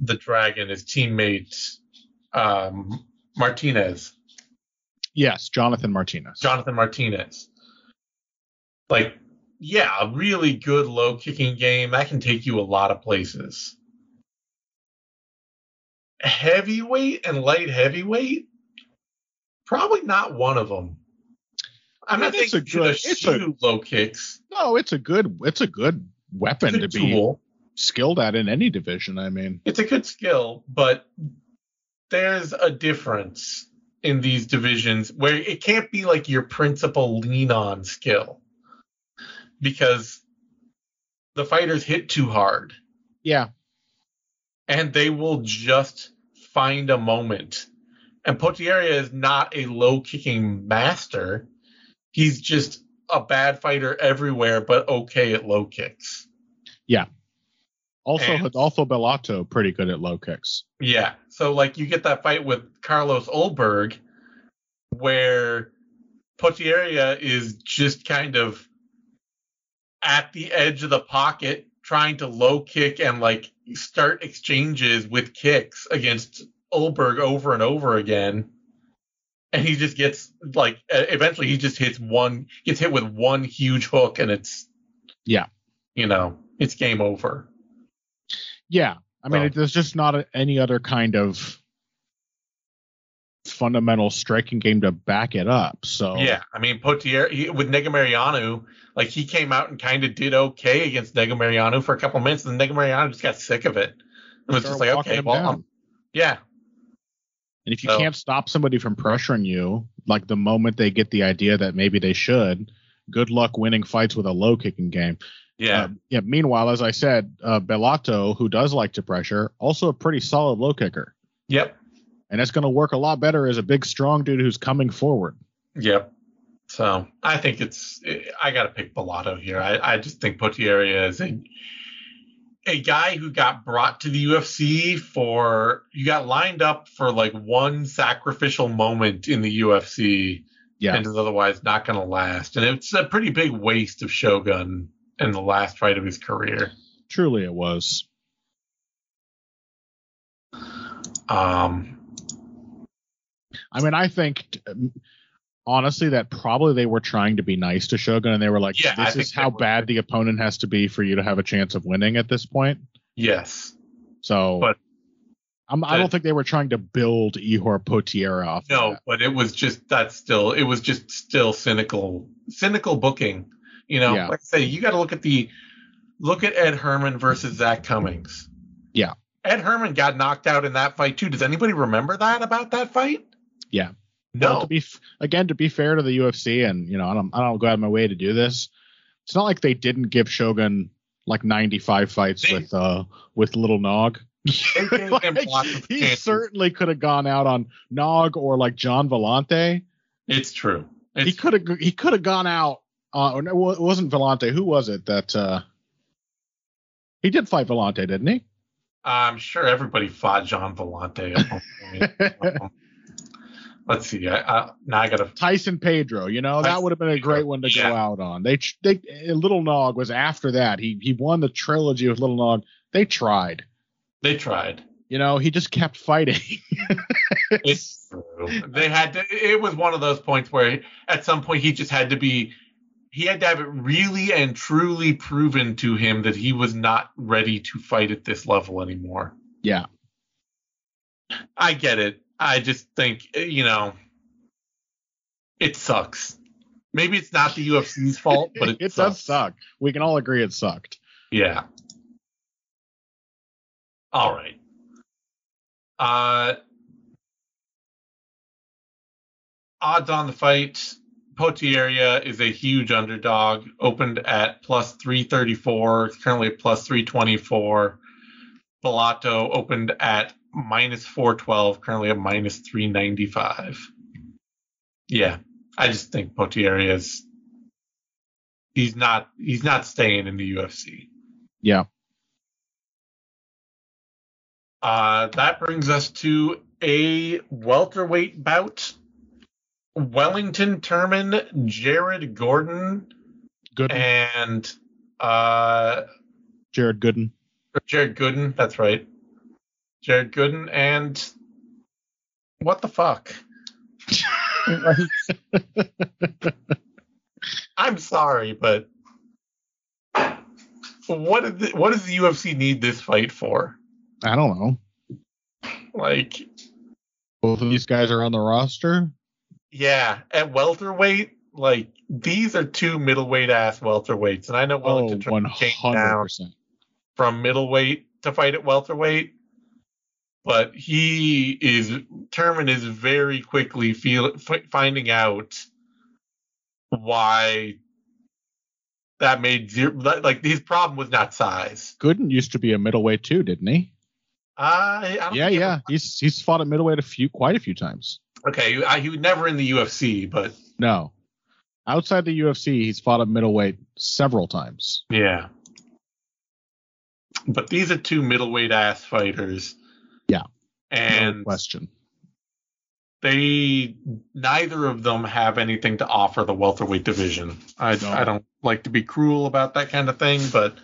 The Dragon, his teammate um, Martinez, Yes, Jonathan Martinez. Jonathan Martinez. Like yeah, a really good low kicking game that can take you a lot of places. Heavyweight and light heavyweight, probably not one of them. I mean, I It's think a good- it's a- low kicks. No, it's a good it's a good weapon It's to a be skilled at in any division. I mean, It's a good skill, but there's a difference in these divisions where it can't be like your principal lean on skill because the fighters hit too hard. yeah, and they will just find a moment. And Potieria is not a low kicking master. He's just a bad fighter everywhere, but okay at low kicks. Yeah. Also And- Rodolfo Bellato pretty good at low kicks. Yeah. So like you get that fight with Carlos Ulberg where Potieria is just kind of at the edge of the pocket trying to low kick and like start exchanges with kicks against Ulberg over and over again. And he just gets like eventually he just hits one gets hit with one huge hook and it's Yeah. you know, it's game over. Yeah, I mean, it, there's just not a, any other kind of fundamental striking game to back it up. So Yeah, I mean Potier he, with Negumereanu, like he came out and kind of did okay against Negumereanu for a couple minutes, and Negumereanu just got sick of it. It was just like, okay, well, um, yeah, And if you So- can't stop somebody from pressuring you, like the moment they get the idea that maybe they should, good luck winning fights with a low kicking game. yeah, Uh, yeah. Meanwhile, as I said, uh, Bellato, who does like to pressure, also a pretty solid low kicker, yep, and it's going to work a lot better as a big, strong dude who's coming forward. yep. So I think it's I got to pick Bellato here. I, I just think Potieria is a a guy who got brought to the UFC for you got lined up for like one sacrificial moment in the UFC Yeah. and is otherwise not going to last. And it's a pretty big waste of Shogun in the last fight of his career. Truly, it was. Um, I mean, I think um, honestly that probably they were trying to be nice to Shogun, and they were like, Yeah, "This is how bad the opponent has to be for you to have a chance of winning at this point." yes, So, But- I'm, I don't think they were trying to build Ihor Potieria off. no, that. but it was just that's still it was just still cynical cynical booking. You know, Yeah. like I say, you got to look at the look at Ed Herman versus Zach Cummings. Yeah. Ed Herman got knocked out in that fight too. Does anybody remember that about that fight? Yeah. No. Well, to be f- again to be fair to the UFC, and you know, I don't, I don't go out of my way to do this. It's not like they didn't give Shogun like 95 fights They- with uh with Little Nog. They gave him Like, he certainly could have gone out on Nog or like Gian Villante. It's true. It's he could have he could have gone out. Uh, or no, it wasn't Villante. Who was it that uh he did fight Villante, didn't he? I'm sure everybody fought Gian Villante at one point. Um, Let's see. I, I, now I gotta. Tyson Pedro. You know that would have been a great one to yeah. go out on. They they eh, Little Nog was after that. He he won the trilogy with Little Nog. They tried. They tried. You know he just kept fighting. It's true. They had to. It was one of those points where at some point he just had to be. He had to have it really and truly proven to him that he was not ready to fight at this level anymore. yeah. I get it. I just think you know, it sucks. Maybe it's not the UFC's fault, but it, it sucks. does suck. We can all agree it sucked. Yeah. All right. Uh odds on the fight. Potieria is a huge underdog. Opened at plus 334. Currently plus 324. Bellato opened at minus 412. Currently at minus 395. Yeah, I just think Potieria is. He's not. He's not staying in the UFC. Yeah. Uh, that brings us to a welterweight bout. Wellington Turman, Jared Gordon, Good. and uh, Jared Gooden. Jared Gooden. That's right. Jared Gooden and what the fuck? I'm sorry, but what did the, what does the UFC need this fight for? I don't know. Like, Both of these guys are on the roster. yeah, at welterweight, like these are two middleweight ass welterweights, and I know Oh, Wellington one came down from middleweight to fight at welterweight, but he is Turman is very quickly feel f- finding out why that made zero like his problem was not size. Gooden used to be a middleweight too, didn't he? I Yeah, yeah. ever- He's he's fought at middleweight a few, quite a few times. okay, I, he was never in the UFC, but No, outside the UFC, he's fought at middleweight several times. Yeah. But these are two middleweight ass fighters. Yeah. No And question. they neither of them have anything to offer the welterweight division. I No. I don't like to be cruel about that kind of thing, but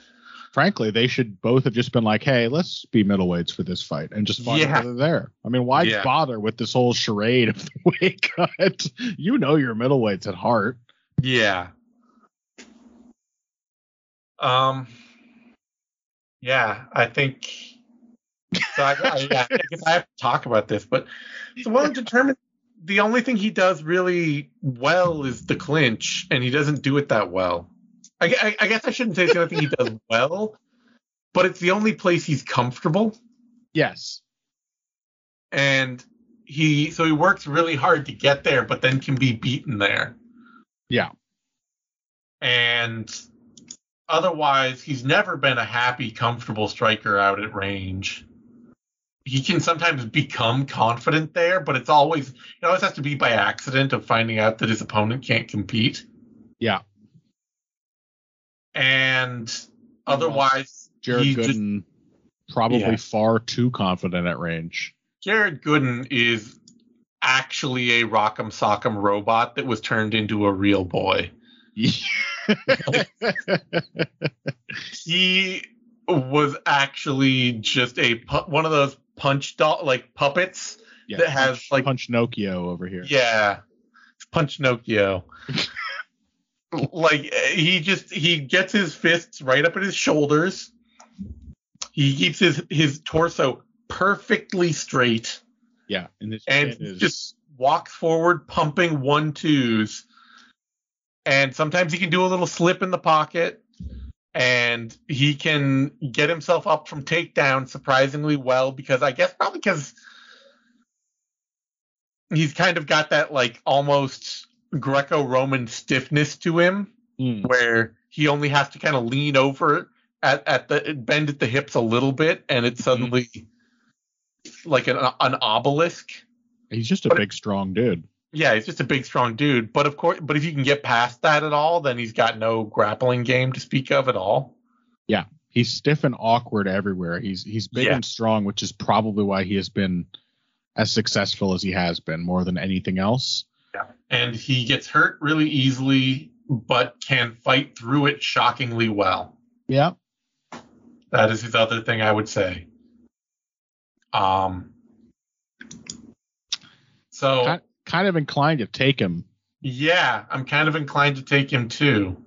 Frankly, they should both have just been like, "Hey, let's be middleweights for this fight," and just fought Yeah. each other there. I mean, why Yeah. bother with this whole charade of the weight cut? You know you're middleweights at heart. yeah. Um yeah, I think so I, I, yeah, I guess I have to talk about this, but so well determined the only thing he does really well is the clinch, and he doesn't do it that well. I, I, I guess I shouldn't say it's the only thing he does well, but it's the only place he's comfortable, Yes. and he so he works really hard to get there, but then can be beaten there. Yeah. And otherwise, he's never been a happy, comfortable striker out at range. He can sometimes become confident there, but it's always it always has to be by accident of finding out that his opponent can't compete. Yeah. And otherwise, Jared he just- Gooden probably Yeah. far too confident at range. Jared Gooden is actually a Rock'em Sock'em robot that was turned into a real boy. Yeah. He was actually just a pu- one of those punch doll like puppets. yeah, That has, punch, like- punch Nokia over here. Yeah, punch Nokia. like he just he gets his fists right up at his shoulders. He keeps his his torso perfectly straight yeah, and and is just walks forward, pumping one twos. And sometimes he can do a little slip in the pocket, and he can get himself up from takedown surprisingly well because I guess probably because he's kind of got that like almost Greco-Roman stiffness to him, Mm, where he only has to kind of lean over at, at the bend at the hips a little bit, and it's suddenly like an, an obelisk. he's just a but- big, strong dude. Yeah, he's just a big, strong dude. But of course, but if you can get past that at all, then he's got no grappling game to speak of at all. Yeah, he's stiff and awkward everywhere. He's he's big Yeah. and strong, which is probably why he has been as successful as he has been more than anything else. Yeah, And he gets hurt really easily, but can fight through it shockingly well. Yeah. That is his other thing I would say. Um. So kind of inclined to take him. Yeah, I'm kind of inclined to take him too.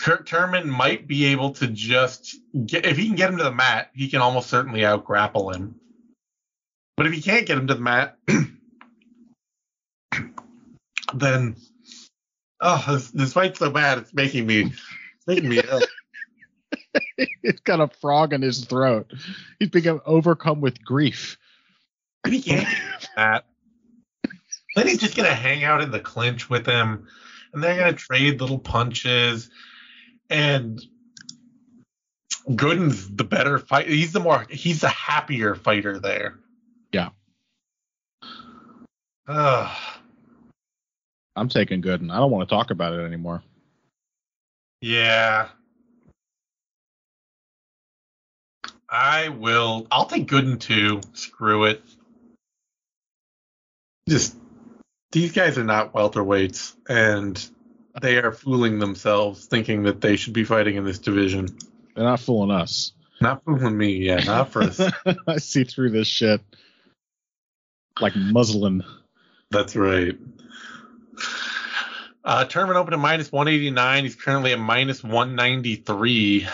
Kurt Turman might be able to just get if he can get him to the mat, he can almost certainly out grapple him. But if he can't get him to the mat, then oh, this, this fight's so bad, it's making me it's making me ill. He's got a frog in his throat. He's become overcome with grief. If he can't get that, then he's just gonna hang out in the clinch with him, and they're gonna trade little punches. And Gooden's the better fight. He's the more. He's the happier fighter there. Yeah. Ugh. I'm taking Gooden. I don't want to talk about it anymore. yeah. I will. I'll take Gooden too. Screw it. Just these guys are not welterweights, and they are fooling themselves thinking that they should be fighting in this division. They're not fooling us. Not fooling me, yeah, not for us. I see through this shit like muslin. That's right. Uh, Turman opened at minus 189. He's currently at minus 193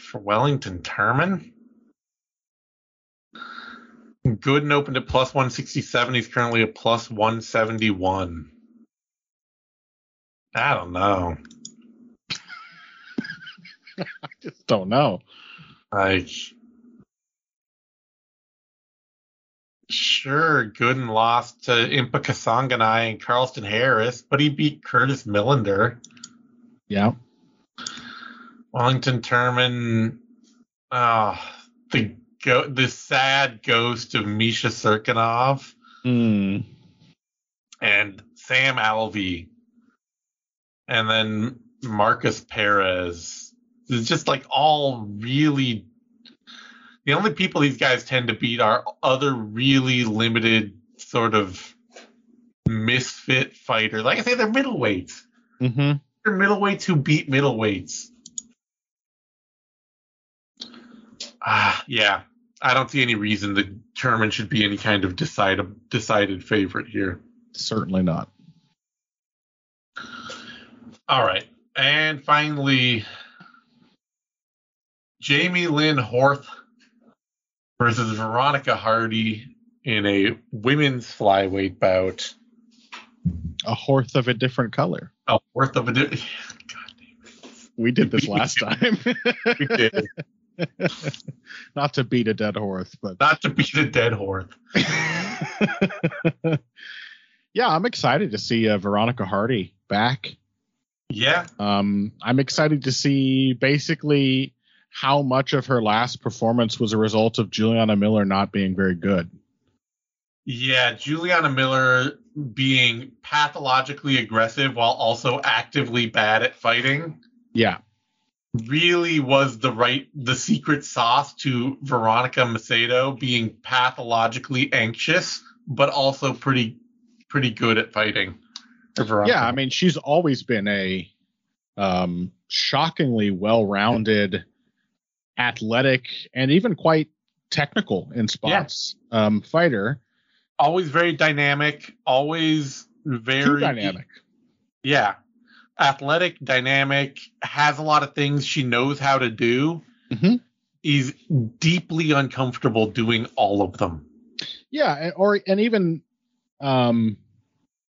for Wellington Turman. Gooden opened at plus 167. He's currently at plus 171. I don't know. I just don't know. Like, sure, Gooden lost to Impa Kasanganay and Carlston Harris, but he beat Curtis Millender. Yeah. Wellington Turman, ah, the go- the sad ghost of Misha Cirkunov Hmm. and Sam Alvey, and then Markus Perez. It's just like all really. The only people these guys tend to beat are other really limited sort of misfit fighters. Like I say, they're middleweights. Mm-hmm. They're middleweights who beat middleweights. Ah, yeah. I don't see any reason that Turman should be any kind of decided decided favorite here. Certainly not. All right. And finally, Jamie Lynn Horth versus Veronica Hardy in a women's flyweight bout. A horse of a different color. A worth of a di- God We did this last time. we did. not to beat a dead horse, but Not to beat a dead horse. yeah, I'm excited to see uh, Veronica Hardy back. Yeah. Um, I'm excited to see basically how much of her last performance was a result of Juliana Miller not being very good. Yeah, Juliana Miller being pathologically aggressive while also actively bad at fighting Yeah. Really was the right the secret sauce to Veronica Macedo being pathologically anxious but also pretty pretty good at fighting. Veronica. Yeah, I mean, she's always been a um, shockingly well-rounded, athletic, and even quite technical in spots um, fighter. always very dynamic, always very Too dynamic. Yeah. Athletic, dynamic, has a lot of things she knows how to do. Mhm. Is deeply uncomfortable doing all of them. Yeah, and- or and even um,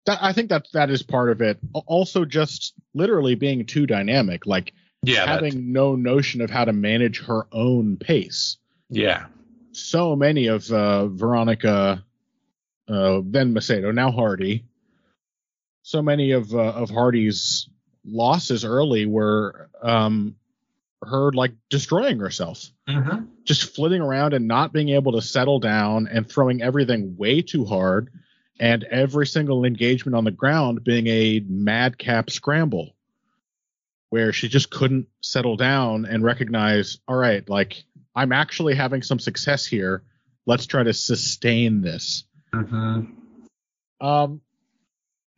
that I think that that is part of it. Also, just literally being too dynamic, like Yeah. that's- having no notion of how to manage her own pace. yeah. so many of uh, Veronica, uh, then Macedo, now Hardy. So many of uh, of Hardy's losses early were um, her like destroying herself, Mm-hmm. just flitting around and not being able to settle down and throwing everything way too hard, and every single engagement on the ground being a madcap scramble, where she just couldn't settle down and recognize, all right, like I'm actually having some success here. Let's try to sustain this. Mm-hmm. Um,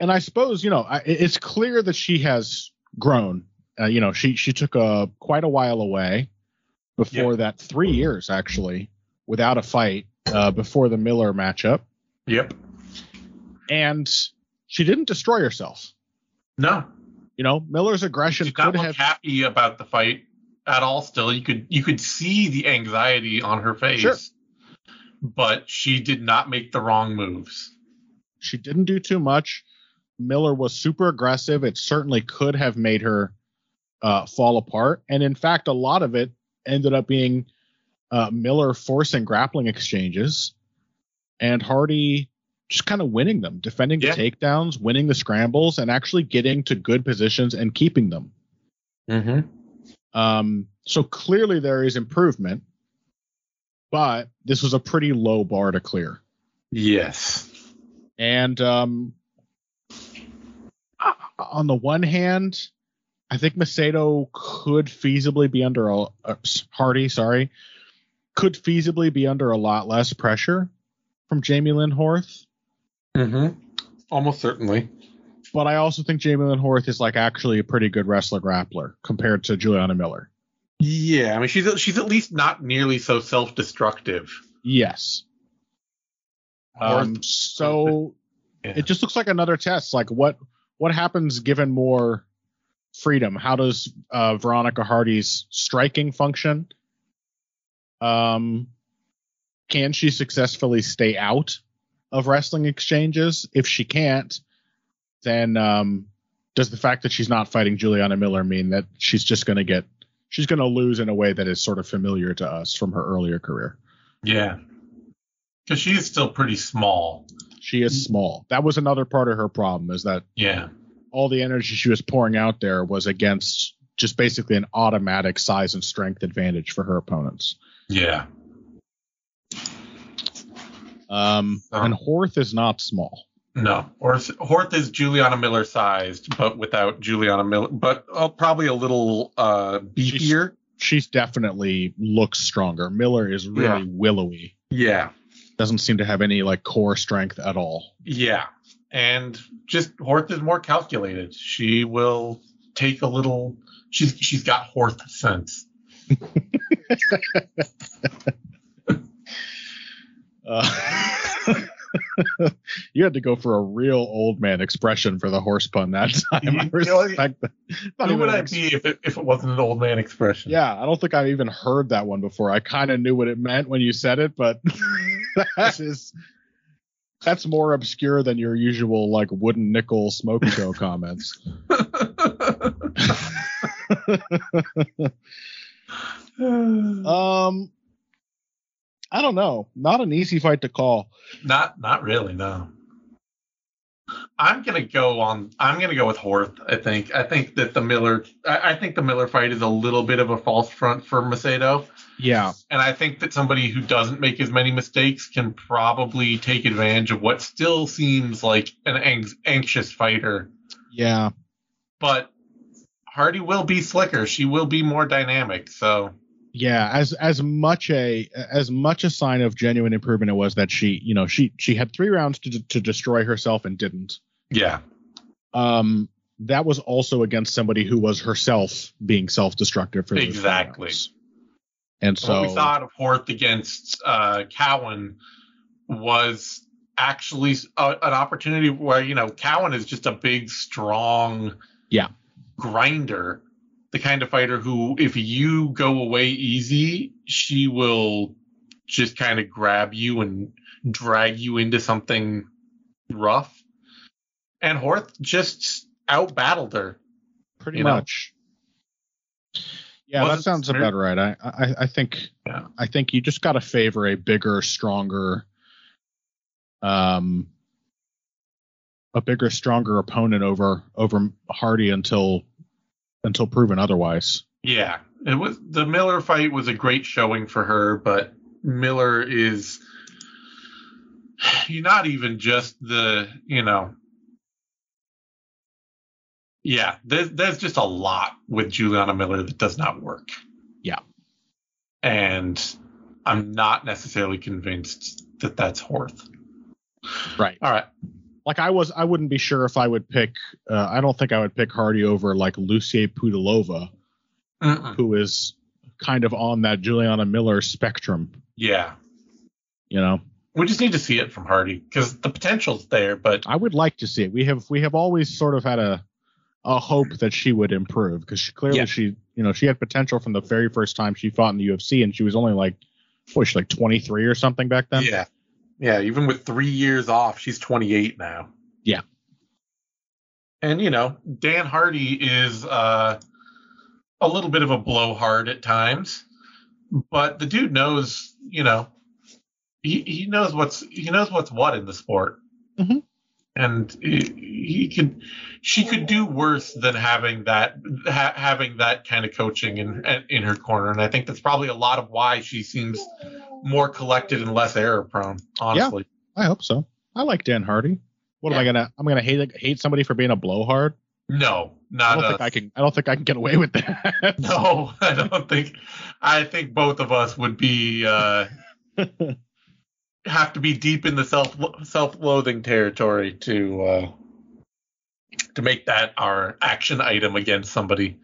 and I suppose you know I, it's clear that she has grown. Uh, you know, she she took a quite a while away before that, three years actually, without a fight uh, before the Miller matchup, Yep. and she didn't destroy herself. No. You know, Miller's aggression She not could have happy about the fight at all still. You could you could see the anxiety on her face. Sure. But she did not make the wrong moves. she didn't do too much. Miller was super aggressive. It certainly could have made her uh, fall apart. And in fact, a lot of it ended up being uh, Miller forcing grappling exchanges and Hardy just kind of winning them, defending Yeah. the takedowns, winning the scrambles, and actually getting to good positions and keeping them. Mm-hmm. Um, so clearly there is improvement, but this was a pretty low bar to clear. Yes. And um, on the one hand, I think Macedo could feasibly be under a uh, Hardy, sorry, could feasibly be under a lot less pressure from Jamie Lynn Horth. Mm-hmm. Almost certainly. But I also think Jamie Lynn Horth is like actually a pretty good wrestler grappler compared to Juliana Miller. Yeah, I mean she's she's at least not nearly so self-destructive. Yes. Um, so Yeah. it just looks like another test. Like what what happens given more freedom? How does uh, Veronica Hardy's striking function? Um, can she successfully stay out of wrestling exchanges? If she can't, then um, does the fact that she's not fighting Juliana Miller mean that she's just going to get she's going to lose in a way that is sort of familiar to us from her earlier career? Yeah. Because she is still pretty small. She is small. That was another part of her problem is that Yeah. all the energy she was pouring out there was against just basically an automatic size and strength advantage for her opponents. Yeah. Um, Oh. And Horth is not small. No. Or Horth is Juliana Miller sized, but without Juliana Miller, but uh, probably a little uh, beefier. She's definitely looks stronger. Miller is really Yeah. willowy. Yeah. Doesn't seem to have any like core strength at all. Yeah. And just Horth is more calculated. She will take a little. She's she's got Horth sense. Uh, you had to go for a real old man expression for the horse pun that time. I You know, that. Who would I be if it, if it wasn't an old man expression? Yeah, I don't think I've even heard that one before. I kind of knew what it meant when you said it, but that is that's more obscure than your usual like wooden nickel smoke show comments. um I don't know. Not an easy fight to call. not not really. No. I'm gonna go on. I'm gonna go with Horth. I think. I think that the Miller. I, I think the Miller fight is a little bit of a false front for Macedo, Yeah, and I think that somebody who doesn't make as many mistakes can probably take advantage of what still seems like an ang- anxious fighter. yeah, But Hardy will be slicker. She will be more dynamic. So yeah. As as much a as much a sign of genuine improvement it was that she, you know, she she had three rounds to to destroy herself and didn't. yeah, Um, that was also against somebody who was herself being self-destructive for Exactly. And So so what we saw of Horth against uh, Cowan was actually a, an opportunity where you know Cowan is just a big, strong, Yeah. grinder, the kind of fighter who, if you go away easy, she will just kind of grab you and drag you into something rough. And Horth just out battled her. pretty you know? much. Yeah, that Wasn't sounds smart. about right. I, I I think Yeah. I think you just got to favor a bigger, stronger, um, a bigger, stronger opponent over over Hardy until until proven otherwise. Yeah, it was the Miller fight was a great showing for her, but Miller is you're not even just the you know yeah there's there's just a lot with Juliana Miller that does not work. Yeah. and I'm not necessarily convinced that that's Horth. Right. All right, Like I was, I wouldn't be sure if I would pick. Uh, I don't think I would pick Hardy over like Lucia Pudilova, Mm-mm. who is kind of on that Juliana Miller spectrum. yeah, You know, we just need to see it from Hardy because the potential's there, but I would like to see it. We have we have always sort of had a a hope that she would improve because she, clearly Yeah. she you know she had potential from the very first time she fought in the UFC and she was only like what was she like 23 or something back then. Yeah. Yeah, even with three years off, she's 28 now. Yeah. And, you know, Dan Hardy is uh, a little bit of a blowhard at times, but the dude knows, you know, he, he knows what's he knows what's what in the sport. Mhm. And he, he could, she could do worse than having that, ha, having that kind of coaching in in her corner. And I think that's probably a lot of why she seems more collected and less error prone. Honestly, yeah, I hope so. I like Dan Hardy. What am I gonna? I'm gonna hate hate somebody for being a blowhard. no, not I don't us. think I can. I don't think I can get away with that. No, I don't think. I think both of us would be uh, have to be deep in the self self loathing territory to uh, to make that our action item against somebody.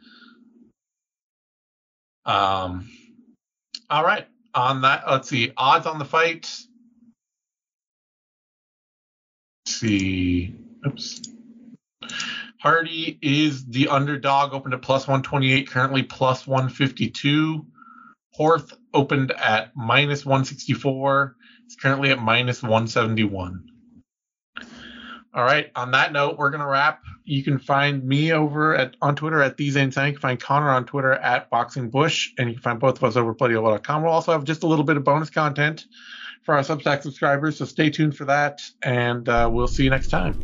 Um. All right. On that, let's see. Odds on the fight. Let's see. Oops. Hardy is the underdog, opened at plus 128, currently plus 152. Horth opened at minus 164. It's currently at minus 171. All right. On that note, we're gonna wrap. You can find me over at on Twitter at these You can find Connor on Twitter at Boxing Bush, and you can find both of us over at BloodyElbow.com. We'll also have just a little bit of bonus content for our Substack subscribers, so stay tuned for that, and uh, we'll see you next time.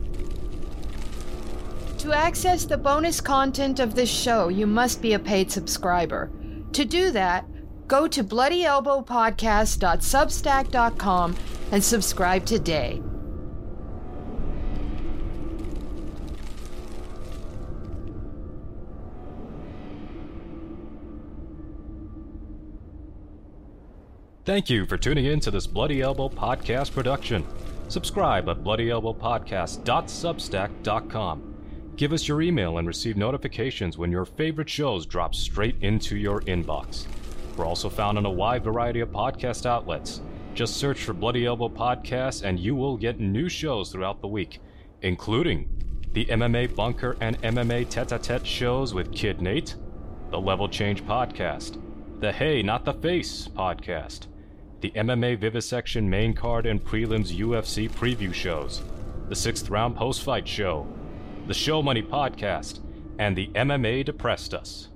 To access the bonus content of this show, you must be a paid subscriber. To do that, go to bloodyelbowpodcast.substack.com and subscribe today. Thank you for tuning in to this Bloody Elbow podcast production. Subscribe at bloodyelbowpodcast.substack.com. Give us your email and receive notifications when your favorite shows drop straight into your inbox. We're also found on a wide variety of podcast outlets. Just search for Bloody Elbow Podcast and you will get new shows throughout the week, including the MMA Bunker and MMA Tete a Tete shows with Kid Nate, the Level Change Podcast, the Hey Not the Face Podcast, the MMA Vivisection main card and prelims UFC preview shows, the Sixth Round Post Fight Show, the Show Money Podcast, and the MMA Depressed Us.